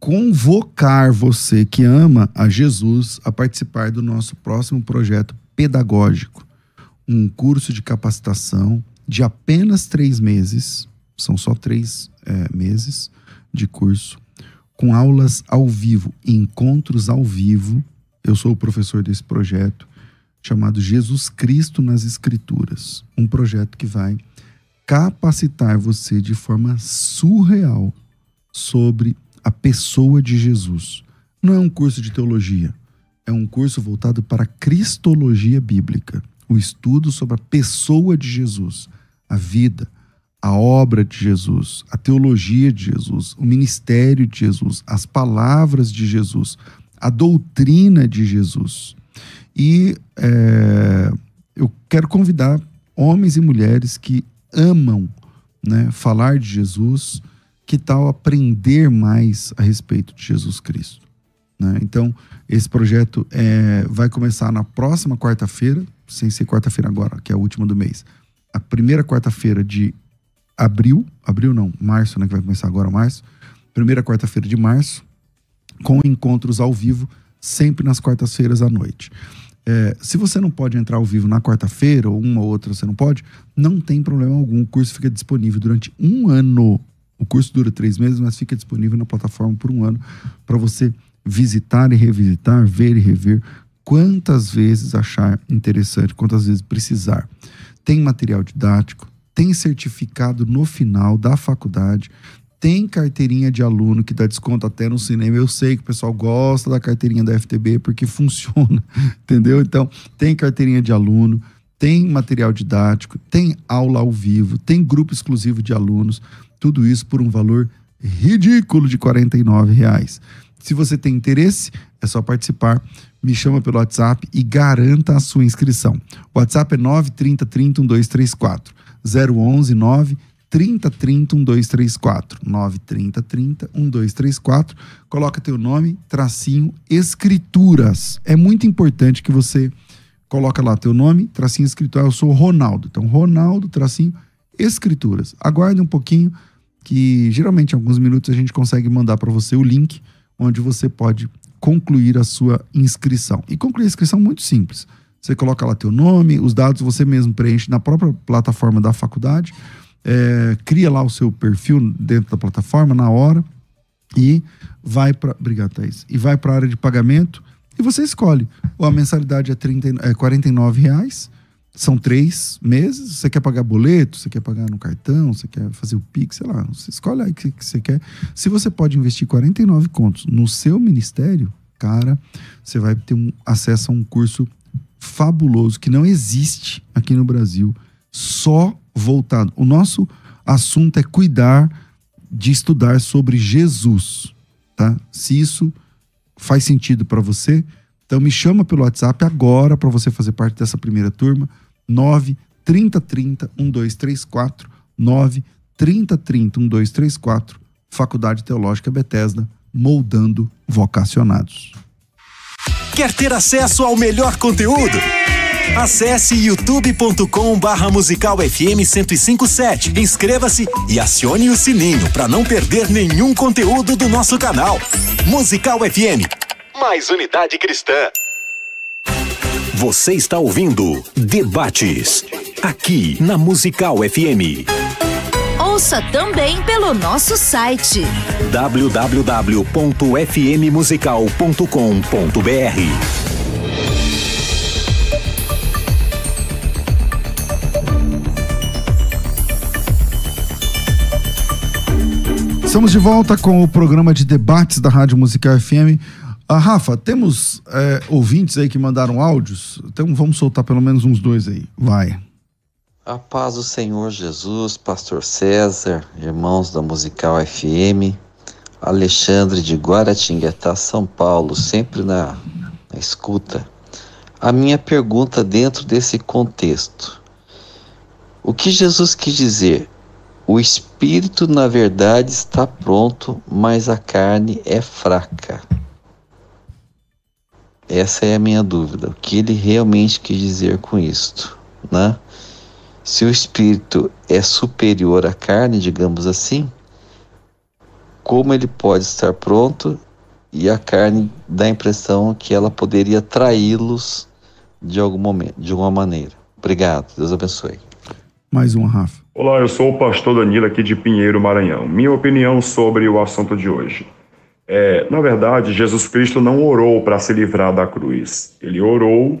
C: convocar você que ama a Jesus a participar do nosso próximo projeto pedagógico. Um curso de capacitação de apenas três meses, são só três é, meses de curso, com aulas ao vivo, encontros ao vivo. Eu sou o professor desse projeto chamado Jesus Cristo nas Escrituras, um projeto que vai capacitar você de forma surreal sobre a pessoa de Jesus. Não é um curso de teologia, é um curso voltado para a cristologia bíblica, o estudo sobre a pessoa de Jesus, a vida, a obra de Jesus, a teologia de Jesus, o ministério de Jesus, as palavras de Jesus, a doutrina de Jesus. E é, eu quero convidar homens e mulheres que amam né, falar de Jesus, que tal aprender mais a respeito de Jesus Cristo. Né? Então, esse projeto é, vai começar na próxima quarta-feira, sem ser quarta-feira agora, que é a última do mês. A primeira quarta-feira de abril, abril não, março, né, que vai começar agora março. Primeira quarta-feira de março, com encontros ao vivo, sempre nas quartas-feiras à noite. É, se você não pode entrar ao vivo na quarta-feira, ou uma ou outra você não pode, não tem problema algum. O curso fica disponível durante um ano. O curso dura três meses, mas fica disponível na plataforma por um ano para você visitar e revisitar, ver e rever quantas vezes achar interessante, quantas vezes precisar. Tem material didático, tem certificado no final da faculdade, tem carteirinha de aluno que dá desconto até no cinema. Eu sei que o pessoal gosta da carteirinha da FTB porque *laughs* funciona, entendeu? Então, tem carteirinha de aluno, tem material didático, tem aula ao vivo, tem grupo exclusivo de alunos, tudo isso por um valor ridículo de R$ reais. Se você tem interesse, é só participar. Me chama pelo WhatsApp e garanta a sua inscrição. O WhatsApp é 930 30 1234. 011 9 30 30 1234. 930 30 1234. Coloca teu nome, tracinho, escrituras. É muito importante que você coloca lá teu nome, tracinho, escritura. Eu sou Ronaldo. Então, Ronaldo, tracinho, escrituras. Aguarde um pouquinho que geralmente em alguns minutos a gente consegue mandar para você o link onde você pode concluir a sua inscrição. E concluir a inscrição é muito simples. Você coloca lá teu nome, os dados você mesmo preenche na própria plataforma da faculdade é, cria lá o seu perfil dentro da plataforma na hora e vai para. Obrigado, Thaís. E vai para a área de pagamento e você escolhe. Ou a mensalidade é, 30, é 49 reais. São três meses. Você quer pagar boleto? Você quer pagar no cartão? Você quer fazer o Pix? Sei lá. Você escolhe aí o que, você quer. Se você pode investir 49 contos no seu ministério, cara, você vai ter um acesso a um curso fabuloso que não existe aqui no Brasil. Só voltado. O nosso assunto é cuidar de estudar sobre Jesus, tá? Se isso faz sentido para você, então me chama pelo WhatsApp agora para você fazer parte dessa primeira turma. 9 30 30 1234 9 30 30 1234 Faculdade Teológica Bethesda, moldando vocacionados.
B: Quer ter acesso ao melhor conteúdo? Acesse youtube.com barra musical FM 1057. Inscreva-se e acione o sininho para não perder nenhum conteúdo do nosso canal. Musical FM. Mais unidade cristã. Você está ouvindo Debates. Aqui na Musical FM.
A: Ouça também pelo nosso site
B: www.fmmusical.com.br.
C: Estamos de volta com o programa de debates da Rádio Musical FM. Ah, Rafa, temos é, ouvintes aí que mandaram áudios? Então vamos soltar pelo menos uns dois aí. Vai.
F: A paz do Senhor Jesus, Pastor César, irmãos da Musical FM, Alexandre de Guaratinguetá, São Paulo, sempre na, na escuta. A minha pergunta dentro desse contexto: o que Jesus quis dizer? O espírito, na verdade, está pronto, mas a carne é fraca. Essa é a minha dúvida. O que ele realmente quis dizer com isto, né? Se o espírito é superior à carne, digamos assim, como ele pode estar pronto e a carne dá a impressão que ela poderia traí-los de algum momento, de alguma maneira. Obrigado. Deus abençoe.
C: Mais um, Rafa.
G: Olá, eu sou o pastor Danilo aqui de Pinheiro, Maranhão. Minha opinião sobre o assunto de hoje. É, na verdade, Jesus Cristo não orou para se livrar da cruz. Ele orou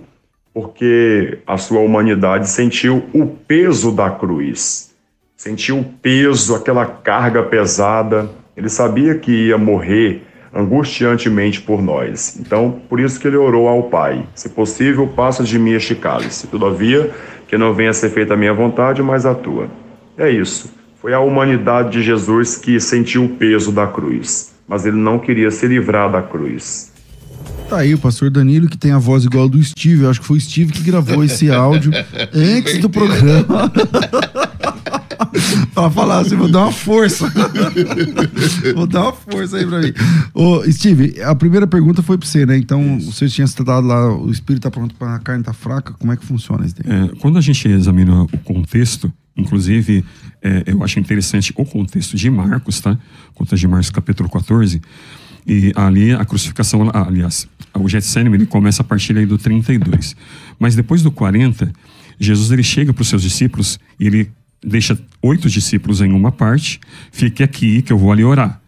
G: porque a sua humanidade sentiu o peso da cruz. Sentiu o peso, aquela carga pesada. Ele sabia que ia morrer angustiantemente por nós. Então, por isso que ele orou ao Pai: Se possível, passa de mim este cálice. Todavia, que não venha a ser feita a minha vontade, mas a tua. É isso. Foi a humanidade de Jesus que sentiu o peso da cruz, mas ele não queria se livrar da cruz.
C: Tá aí o pastor Danilo, que tem a voz igual do Steve. Eu acho que foi o Steve que gravou esse áudio *laughs* antes do programa. *laughs* pra falar assim, vou dar uma força. *laughs* vou dar uma força aí pra mim. Ô, Steve, a primeira pergunta foi pra você, né? Então, Isso. você tinha citado lá, o espírito tá pronto pra a carne tá fraca. Como é que funciona isso
E: daí? É, quando a gente examina o contexto, inclusive, é, eu acho interessante o contexto de Marcos, tá? Contexto de Marcos, capítulo 14. E ali a crucificação, aliás, o Getsemane ele começa a partir aí do 32. Mas depois do 40, Jesus ele chega para os seus discípulos e ele deixa oito discípulos em uma parte, fique aqui que eu vou ali orar.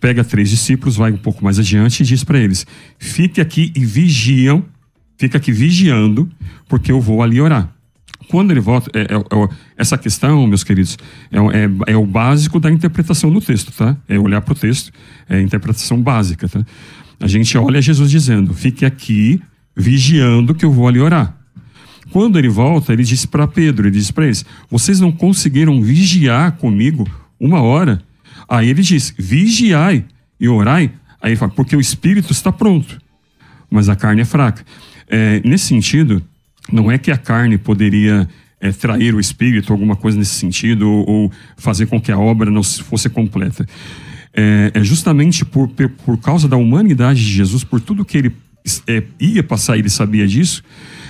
E: Pega três discípulos, vai um pouco mais adiante e diz para eles: fique aqui e vigiam, fica aqui vigiando, porque eu vou ali orar. Quando ele volta, é, é, é, essa questão, meus queridos, é, é, é, o básico da interpretação do texto, tá? É olhar para o texto, é a interpretação básica, tá? A gente olha Jesus dizendo: fique aqui vigiando que eu vou ali orar. Quando ele volta, ele disse para Pedro, ele disse para eles: Vocês não conseguiram vigiar comigo uma hora? Aí ele diz: Vigiai e orai. Aí ele fala: Porque o espírito está pronto, mas a carne é fraca. É, nesse sentido, não é que a carne poderia é, trair o espírito, alguma coisa nesse sentido, ou, ou, fazer com que a obra não fosse completa. É, é justamente por, por causa da humanidade de Jesus, por tudo que ele é, ia passar, ele sabia disso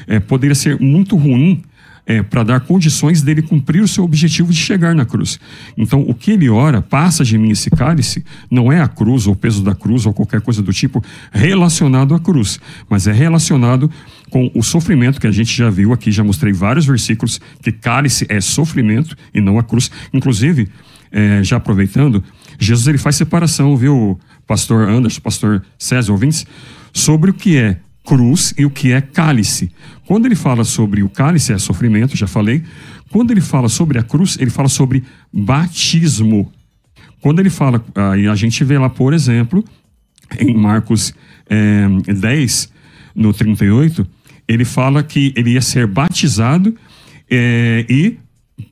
E: é, poderia ser muito ruim é, para dar condições dele cumprir o seu objetivo de chegar na cruz. Então, o que ele ora, passa de mim esse cálice, não é a cruz, ou o peso da cruz, ou qualquer coisa do tipo relacionado à cruz, mas é relacionado com o sofrimento que a gente já viu aqui, já mostrei vários versículos, que cálice é sofrimento e não a cruz. Inclusive, é, já aproveitando, Jesus ele faz separação, viu, pastor Anderson, pastor César, ouvintes, sobre o que é cruz e o que é cálice. Quando ele fala sobre o cálice, é sofrimento, já falei. Quando ele fala sobre a cruz, ele fala sobre batismo. Quando ele fala, aí a gente vê lá, por exemplo, em Marcos é, 10, no 38, ele fala que ele ia ser batizado é, e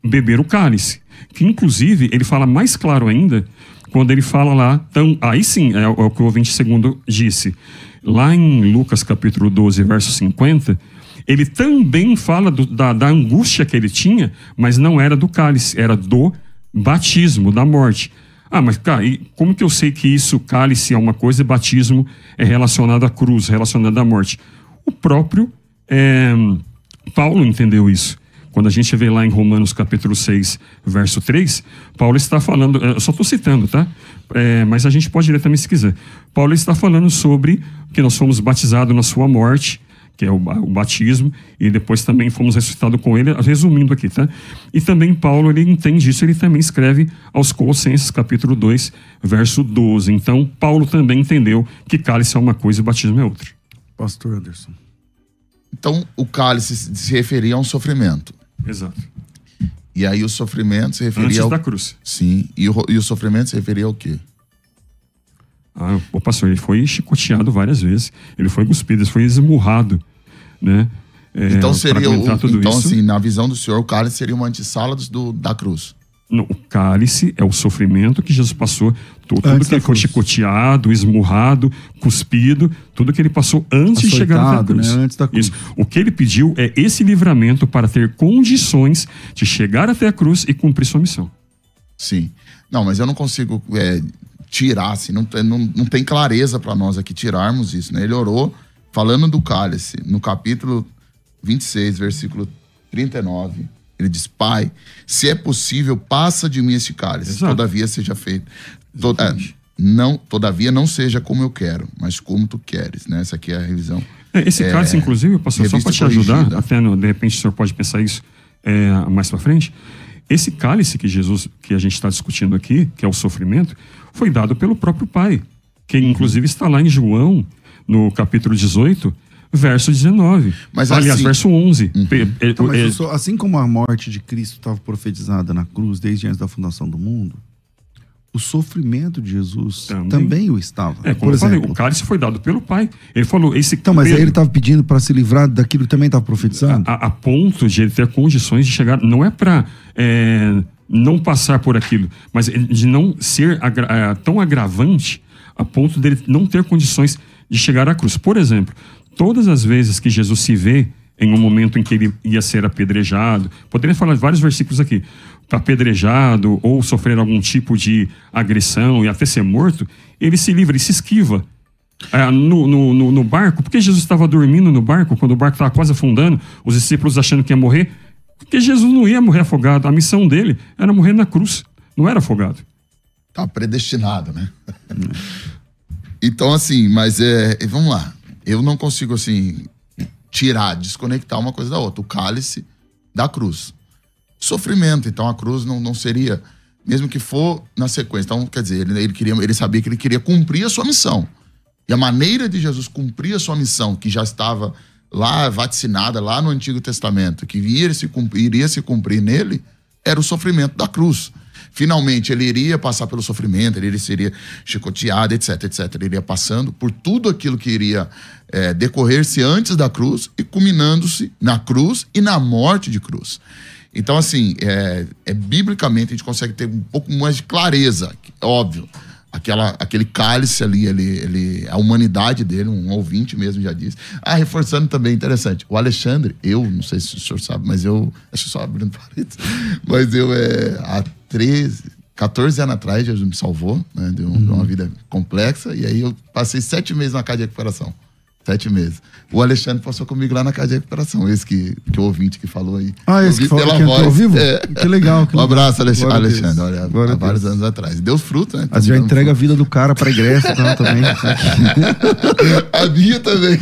E: beber o cálice. Que inclusive ele fala mais claro ainda quando ele fala lá, então, aí sim é, é o que o ouvinte segundo disse lá em Lucas capítulo 12, verso 50, ele também fala do, da, da angústia que ele tinha, mas não era do cálice, era do batismo, da morte. Ah, mas cara, como que eu sei que isso, cálice é uma coisa e batismo é relacionado à cruz, relacionado à morte? O próprio é, Paulo entendeu isso. Quando a gente vê lá em Romanos capítulo 6, verso 3, Paulo está falando, eu só estou citando, tá? É, mas a gente pode ler também se quiser. Paulo está falando sobre que nós fomos batizados na sua morte, que é o, o, batismo, e depois também fomos ressuscitados com ele, resumindo aqui, tá? E também Paulo, ele entende isso, ele também escreve aos Colossenses, capítulo 2, verso 12. Então, Paulo também entendeu que cálice é uma coisa e batismo é outra.
C: Pastor Anderson.
D: Então, o cálice se referia a um sofrimento.
E: Exato.
D: E aí o sofrimento se referia
E: Antes
D: ao...
E: da cruz.
D: Sim. E o, e o sofrimento se referia ao quê?
E: Ah, o pastor, ele foi chicoteado várias vezes. Ele foi cuspido, ele foi esmurrado, né?
D: É, então seria o, então isso. assim, na visão do senhor, o cálice seria uma antessala do, da cruz.
E: No, o cálice é o sofrimento que Jesus passou, tudo, tudo que ele foi chicoteado, esmurrado, cuspido, tudo que ele passou antes Açoitado, de chegar até a cruz. Né? Antes da cruz. Isso. O que ele pediu é esse livramento para ter condições de chegar até a cruz e cumprir sua missão.
D: Sim. Não, mas eu não consigo é, tirar, assim, não, não, não tem clareza para nós aqui tirarmos isso, né? Ele orou falando do cálice, no capítulo 26, versículo 39 ele diz: Pai, se é possível, passa de mim esse cálice. Exato. Todavia seja feito. Toda, não, todavia não seja como eu quero, mas como tu queres. Né? Essa aqui é a revisão.
E: É, esse é, cálice, inclusive, pastor, só para te ajudar, até no, de repente o senhor pode pensar isso é, mais para frente. esse cálice que Jesus, que a gente está discutindo aqui, que é o sofrimento, foi dado pelo próprio Pai, que inclusive está lá em João, no capítulo 18, verso 19.
D: Mas
E: Aliás,
D: assim-
E: verso 11. Pe- é-
C: Então, mas
E: é-
C: o so- assim como a morte de Cristo estava profetizada na cruz desde antes da fundação do mundo, o sofrimento de Jesus
E: Também.
C: também, o estava.
E: é,
C: Por
E: como eu falei,
C: exemplo.
E: o cálice foi dado pelo Pai. Ele falou, esse
C: Então, mas aí
E: Pedro-
C: ele estava pedindo para se livrar daquilo que também estava profetizando?
E: a, a ponto de ele ter condições de chegar. Não é para não passar por aquilo, mas de não ser agra- eh, tão agravante a ponto dele não ter condições de chegar à cruz. Por exemplo, todas as vezes que Jesus se vê em um momento em que ele ia ser apedrejado, poderia falar vários versículos aqui, apedrejado ou sofrer algum tipo de agressão e até ser morto, ele se livra, ele se esquiva ah, no, no, no- no barco, porque Jesus estava dormindo no barco, quando o barco estava quase afundando, os discípulos achando que ia morrer, porque Jesus não ia morrer afogado, a missão dele era morrer na cruz, não era afogado.
D: Tá predestinado, né? *laughs* então, assim, mas é. Vamos lá. Eu não consigo, assim, tirar, desconectar uma coisa da outra. O cálice da cruz. Sofrimento. Então a cruz não, não seria. Mesmo que for na sequência. Então, quer dizer, ele, ele, queria, ele sabia que ele queria cumprir a sua missão. E a maneira de Jesus cumprir a sua missão, que já estava lá vaticinada, lá no Antigo Testamento, que iria se cumprir, iria se cumprir nele, era o sofrimento da cruz. Finalmente, ele iria passar pelo sofrimento, ele seria chicoteado, etc, etc. Ele iria passando por tudo aquilo que iria eh, decorrer-se antes da cruz e culminando-se na cruz e na morte de cruz. Então, assim, é, é, biblicamente a gente consegue ter um pouco mais de clareza, óbvio. Aquela, aquele cálice ali, ele, ele, a humanidade dele, um ouvinte mesmo já disse. Ah, reforçando também, interessante. O Alexandre, eu, não sei se o senhor sabe, mas eu, *laughs* acho só abrindo parênteses, mas eu, é, há 13, 14 anos atrás, Jesus me salvou, né, de, um- de uma vida complexa, e aí eu passei sete meses na casa de recuperação. Sete meses. O Alexandre passou comigo lá na casa de recuperação, esse que, que o ouvinte que falou aí.
C: Ah, esse que falou
D: pela
C: que
D: voz,
C: ao vivo?
D: é.
C: Que legal. que
D: Um abraço, Alex-
C: Glória.
D: Alexandre. Olha,
C: Glória
D: há vários anos atrás. Deu fruto, né?
C: Mas já entrega a vida do cara para igreja então, *laughs* também.
D: A minha também.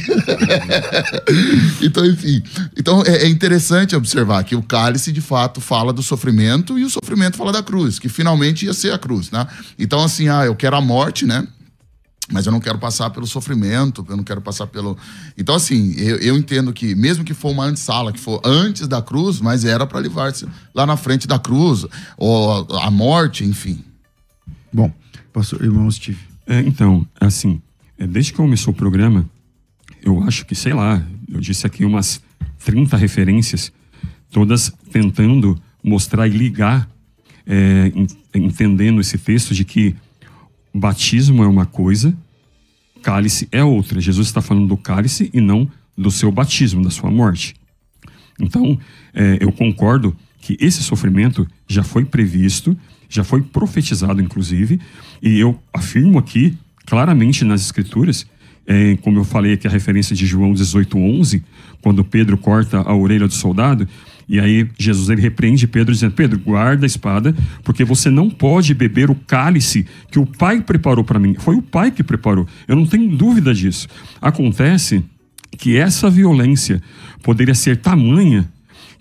D: *laughs* então, enfim. Então, é, é interessante observar que o cálice, de fato, fala do sofrimento e o sofrimento fala da cruz, que finalmente ia ser a cruz, né? Então, assim, ah, eu quero a morte, né? Mas eu não quero passar pelo sofrimento, eu não quero passar pelo. Então, assim, eu, eu entendo que, mesmo que for uma antessala, que for antes da cruz, mas era para levar-se lá na frente da cruz, ou a morte, enfim.
C: Bom, pastor, irmão Steve.
E: É, então, assim, é, desde que começou o programa, eu acho que, sei lá, eu disse aqui umas 30 referências, todas tentando mostrar e ligar, é, en- entendendo esse texto de que batismo é uma coisa, cálice é outra. Jesus está falando do cálice e não do seu batismo, da sua morte. Então, é, eu concordo que esse sofrimento já foi previsto, já foi profetizado, inclusive, e eu afirmo aqui, claramente nas Escrituras, é, como eu falei aqui a referência de João 18,11, quando Pedro corta a orelha do soldado, e aí Jesus ele repreende Pedro, dizendo: Pedro, guarda a espada, porque você não pode beber o cálice que o Pai preparou para mim. Foi o Pai que preparou, eu não tenho dúvida disso. Acontece que essa violência poderia ser tamanha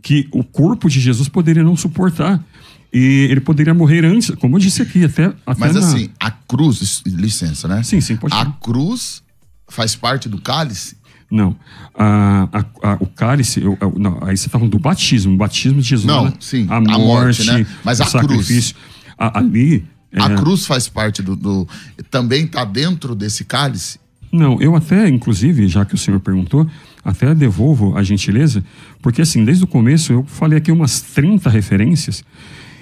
E: que o corpo de Jesus poderia não suportar. E ele poderia morrer antes, como eu disse aqui, até, até
D: Mas
E: na-
D: assim, a cruz, licença, né?
E: Sim, sim, pode
D: A cruz faz parte do cálice?
E: Não. A, a- a- o cálice, eu- eu- não, aí você está falando do batismo. O batismo de Jesus.
D: Não,
E: né?
D: sim,
E: A
D: a
E: morte,
D: morte, né? Mas
E: o
D: a cruz.
E: sacrifício. A- ali.
D: A
E: é,
D: cruz faz parte do. do- também está dentro desse cálice?
E: Não, eu até, inclusive, já que o senhor perguntou, até devolvo a gentileza, porque assim, desde o começo eu falei aqui umas 30 referências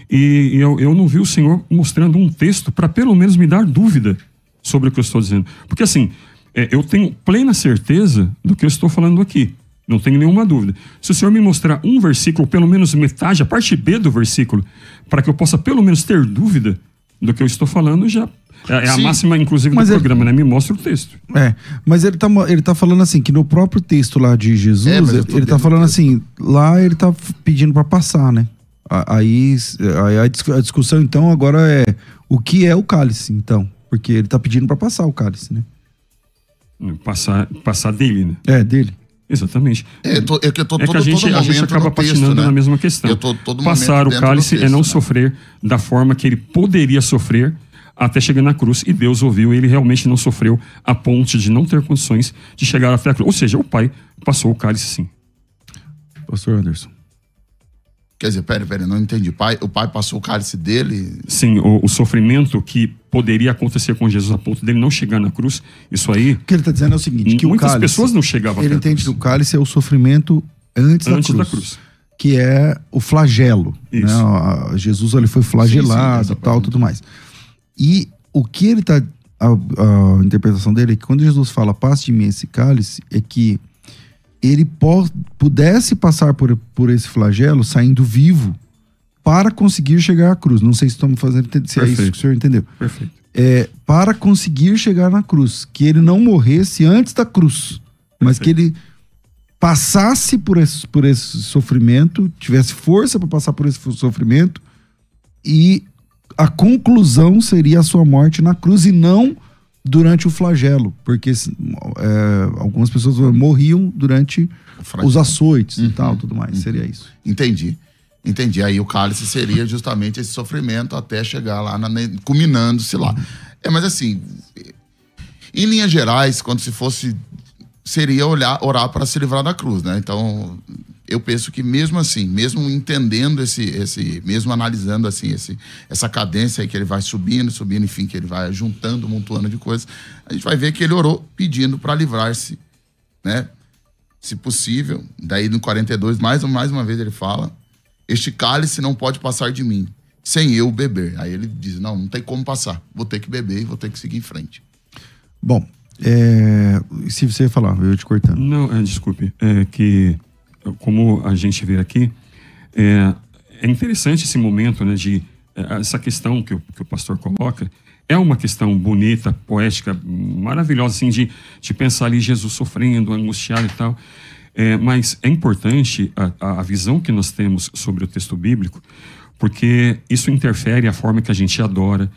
E: e eu, eu não vi o senhor mostrando um texto para pelo menos me dar dúvida sobre o que eu estou dizendo. Porque assim, é, eu tenho plena certeza do que eu estou falando aqui. Não tenho nenhuma dúvida. Se o senhor me mostrar um versículo, pelo menos metade, a parte B do versículo, para que eu possa pelo menos ter dúvida do que eu estou falando, já é, é a
D: Sim.
E: máxima, inclusive,
C: Mas
E: do
C: é-
E: programa, né? Me mostra o texto.
C: É, mas ele tá, ele tá falando assim, que no próprio texto lá de Jesus,
D: É,
C: ele, ele tá falando
D: do
C: assim, lá ele tá pedindo pra passar, né? Aí, aí a, dis- a discussão então agora é o que é o cálice, então? Porque ele tá pedindo pra passar o cálice, né?
E: Passar, passar dele, né?
C: É, dele.
E: Exatamente.
D: É, tô, é que eu tô
E: É
D: todo,
E: que a gente,
D: todo
E: a gente acaba
D: texto,
E: patinando
D: né?
E: na mesma questão.
D: Eu tô todo
E: Passar o cálice é
D: texto,
E: não
D: né?
E: sofrer da forma que ele poderia sofrer até chegar na cruz. E Deus ouviu, ele realmente não sofreu a ponto de não ter condições de chegar até a cruz. Ou seja, o pai passou o cálice sim.
C: Pastor Anderson.
D: Quer dizer, pera, pera, não entendi. Pai, o pai passou o cálice dele.
E: Sim, o, o sofrimento que poderia acontecer com Jesus a ponto dele não chegar na cruz, isso aí,
C: O que ele está dizendo é o seguinte: que
E: muitas
C: o cálice,
E: pessoas não chegavam
C: Ele entende que
E: cruz.
C: o cálice é o sofrimento antes,
E: Antes
C: da,
E: da
C: cruz,
E: cruz.
C: Que é o flagelo.
E: Isso.
C: Né? A- a- Jesus ele foi
D: Sim,
C: flagelado
D: sim,
C: e tal, tudo mais. E o que ele está. A, a interpretação dele é que quando Jesus fala passe de mim esse cálice, é que ele pudesse passar por, por esse flagelo saindo vivo para conseguir chegar à cruz. Não sei se estamos fazendo se é isso
E: Perfeito.
C: que o senhor entendeu.
E: Perfeito.
C: É, para conseguir chegar na cruz. Que ele não morresse antes da cruz. Mas que ele passasse por esse, por esse sofrimento, tivesse força para passar por esse sofrimento, e a conclusão seria a sua morte na cruz e não durante o flagelo. Porque é, algumas pessoas morriam durante os açoites e tal, tudo mais. Seria isso.
D: Entendi. Entendi. Aí o cálice seria justamente esse sofrimento até chegar lá, na, culminando-se lá. É, mas assim, em linhas gerais, quando se fosse. Seria olhar, orar para se livrar da cruz, né? Então, eu penso que mesmo assim, mesmo entendendo esse, esse mesmo analisando assim, esse, essa cadência aí que ele vai subindo, subindo, enfim, que ele vai juntando, montuando de coisas, a gente vai ver que ele orou pedindo para livrar-se, né? se possível. Daí no 42, mais, mais uma vez ele fala: Este cálice não pode passar de mim, sem eu beber. Aí ele diz: Não, não tem como passar. Vou ter que beber e vou ter que seguir em frente.
C: Bom, é, se você falar, eu te cortando.
E: Não, é, desculpe. É que, como a gente vê aqui, é, é interessante esse momento, né, de é, essa questão que o, que o pastor coloca. É uma questão bonita, poética, maravilhosa, assim, de, de pensar ali Jesus sofrendo, angustiado e tal. É, mas é importante a, a visão que nós temos sobre o texto bíblico, porque isso interfere a forma que a gente adora,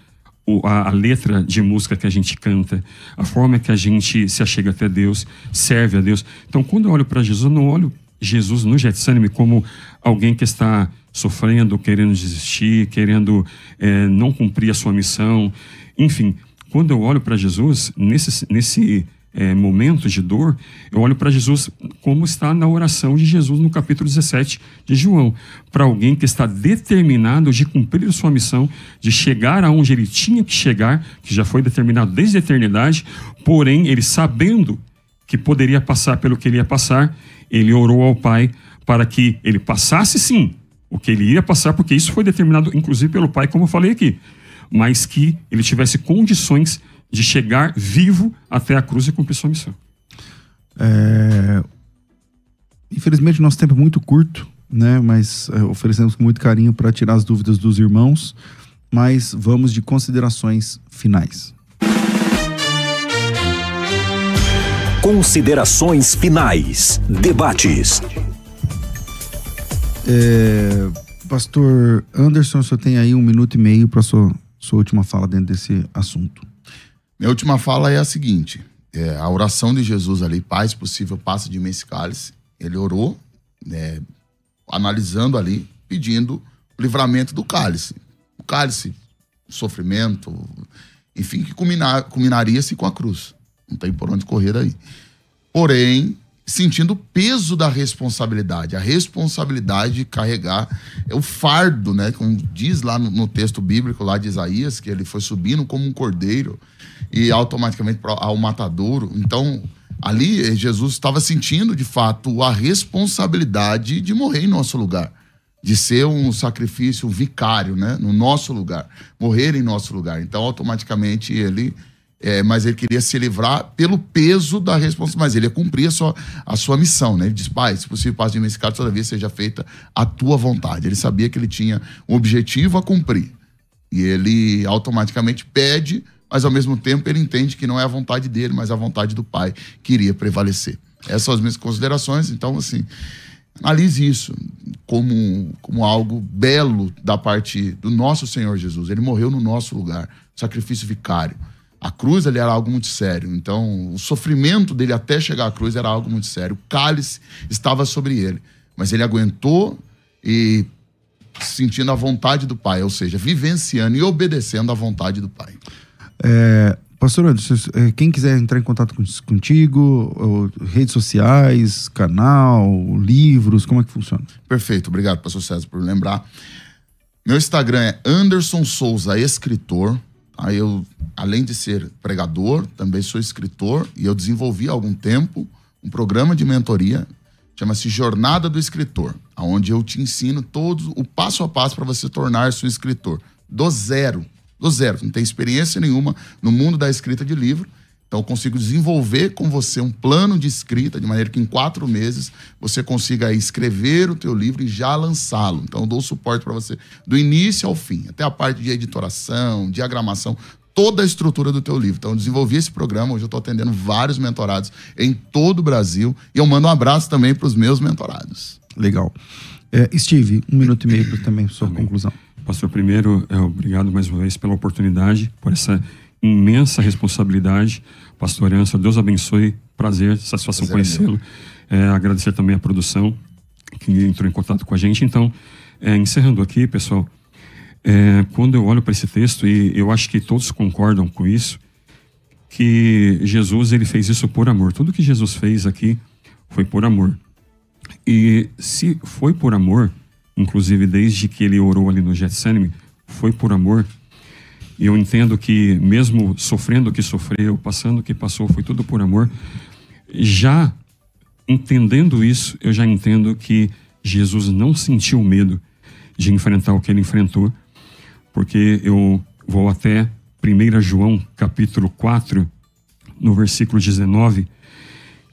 E: a, a letra de música que a gente canta, a forma que a gente se achega até Deus, serve a Deus. Então, quando eu olho para Jesus, eu não olho Jesus no Getsemane como alguém que está sofrendo, querendo desistir, querendo eh, não cumprir a sua missão. Enfim, quando eu olho para Jesus, nesse, nesse eh, momento de dor, eu olho para Jesus como está na oração de Jesus no capítulo 17 de João, para alguém que está determinado de cumprir sua missão, de chegar aonde ele tinha que chegar, que já foi determinado desde a eternidade, porém, ele sabendo que poderia passar pelo que ele ia passar, ele orou ao Pai para que ele passasse sim o que ele ia passar, porque isso foi determinado inclusive pelo Pai, como eu falei aqui, mas que ele tivesse condições de chegar vivo até a cruz e cumprir sua missão.
C: É, Infelizmente, nosso tempo é muito curto, né? Mas é, oferecemos com muito carinho para tirar as dúvidas dos irmãos. Mas vamos de considerações finais.
B: Considerações finais. Debates.
C: É, Pastor Anderson, o senhor tem aí um minuto e meio para sua, sua última fala dentro desse assunto.
D: Minha última fala é a seguinte: é, a oração de Jesus ali, se possível, passa de mim esse cálice. Ele orou, né, analisando ali, pedindo livramento do cálice. O cálice, sofrimento, enfim, que culminar, culminaria-se com a cruz. Não tem por onde correr aí. Porém, sentindo o peso da responsabilidade, a responsabilidade de carregar é o fardo, né? Como diz lá no, no texto bíblico lá de Isaías, que ele foi subindo como um cordeiro e automaticamente ao matadouro. Então, ali eh, Jesus estava sentindo de fato a responsabilidade de morrer em nosso lugar. De ser um sacrifício vicário, né? No nosso lugar. Morrer em nosso lugar. Então, automaticamente, ele é, mas ele queria se livrar pelo peso da responsabilidade. Mas ele ia cumprir a sua, a sua missão, né? Ele diz, pai, se possível, passe de mim esse toda vez seja feita a tua vontade. Ele sabia que ele tinha um objetivo a cumprir. E ele automaticamente pede, mas ao mesmo tempo ele entende que não é a vontade dele, mas a vontade do pai que iria prevalecer. Essas são as minhas considerações. Então, assim, analise isso como, como algo belo da parte do nosso Senhor Jesus. Ele morreu no nosso lugar, sacrifício vicário. A cruz ali era algo muito sério. Então, o sofrimento dele até chegar à cruz era algo muito sério. O cálice estava sobre ele. Mas ele aguentou e sentindo a vontade do Pai, ou seja, vivenciando e obedecendo à vontade do Pai.
C: É, Pastor Anderson, é, quem quiser entrar em contato contigo, redes sociais, canal, livros, como é que funciona?
D: Perfeito, obrigado, Pastor César, por lembrar. Meu Instagram é Anderson Souza Escritor. Aí eu, além de ser pregador, também sou escritor e eu desenvolvi há algum tempo um programa de mentoria, chama-se Jornada do Escritor, onde eu te ensino todo o passo a passo para você tornar-se um escritor, do zero do zero, não tem experiência nenhuma no mundo da escrita de livro. Então, eu consigo desenvolver com você um plano de escrita, de maneira que em quatro meses você consiga escrever o teu livro e já lançá-lo. Então, eu dou suporte para você do início ao fim, até a parte de editoração, diagramação, toda a estrutura do teu livro. Então, eu desenvolvi esse programa, hoje eu estou atendendo vários mentorados em todo o Brasil e eu mando um abraço também para os meus mentorados.
C: Legal. É, Steve, um minuto e meio para também sua Amém. conclusão.
E: Pastor, primeiro, é, obrigado mais uma vez pela oportunidade, por essa imensa responsabilidade. Pastor Anson, Deus abençoe. Prazer, satisfação é conhecê-lo. É, agradecer também a produção que entrou em contato com a gente. Então, é, encerrando aqui, pessoal, é, quando eu olho para esse texto, e eu acho que todos concordam com isso, que Jesus ele fez isso por amor. Tudo que Jesus fez aqui foi por amor. E se foi por amor, inclusive desde que ele orou ali no Getsemane, foi por amor. E eu entendo que mesmo sofrendo o que sofreu, passando o que passou, foi tudo por amor. Já entendendo isso, eu já entendo que Jesus não sentiu medo de enfrentar o que ele enfrentou, porque eu vou até 1 João, capítulo 4, no versículo 19,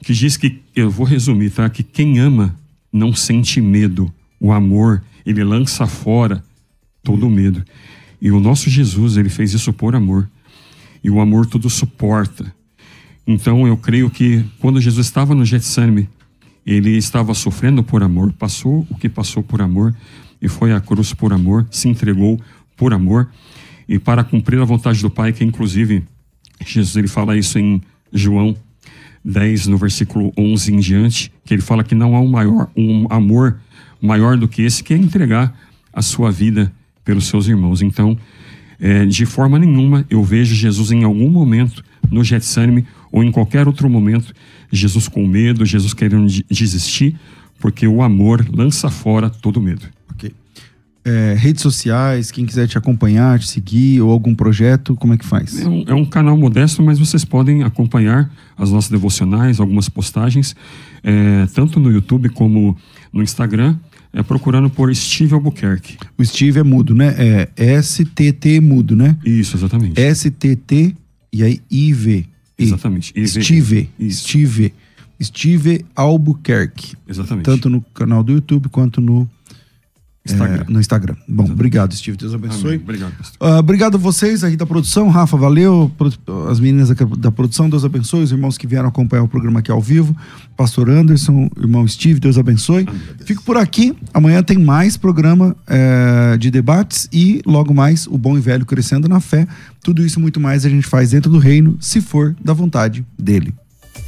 E: que diz que, eu vou resumir, tá? Que quem ama não sente medo, o amor, ele lança fora todo medo. E o nosso Jesus, ele fez isso por amor. E o amor tudo suporta. Então eu creio que quando Jesus estava no Getsemane, ele estava sofrendo por amor, passou o que passou por amor e foi à cruz por amor, se entregou por amor e para cumprir a vontade do Pai, que inclusive Jesus ele fala isso em João 10, no versículo 11 em diante, que ele fala que não há um maior um amor maior do que esse, que é entregar a sua vida pelos seus irmãos. Então, é, de forma nenhuma eu vejo Jesus em algum momento no Getsemane ou em qualquer outro momento, Jesus com medo, Jesus querendo desistir, porque o amor lança fora todo medo.
C: Ok. É, redes sociais, quem quiser te acompanhar, te seguir ou algum projeto, como é que faz?
E: É um, é um canal modesto, mas vocês podem acompanhar as nossas devocionais, algumas postagens, é, tanto no YouTube como no Instagram é procurando por Steve Albuquerque.
C: O Steve é mudo, né? É STT mudo, né?
E: Isso, exatamente.
C: STT e aí IV.
E: Exatamente.
C: IV. Steve. Isso. Steve. Steve Albuquerque.
E: Exatamente.
C: Tanto no canal do YouTube quanto no
E: Instagram.
C: É, no Instagram. Bom, obrigado, Steve. Deus abençoe.
E: Amém. Obrigado,
C: pastor. Uh, obrigado a vocês aí da produção. Rafa, valeu. As meninas da produção, Deus abençoe. Os irmãos que vieram acompanhar o programa aqui ao vivo. Pastor Anderson, irmão Steve, Deus abençoe. Amém. Fico por aqui. Amanhã tem mais programa é, de debates e logo mais o bom e velho crescendo na fé. Tudo isso muito mais a gente faz dentro do reino, se for da vontade dele.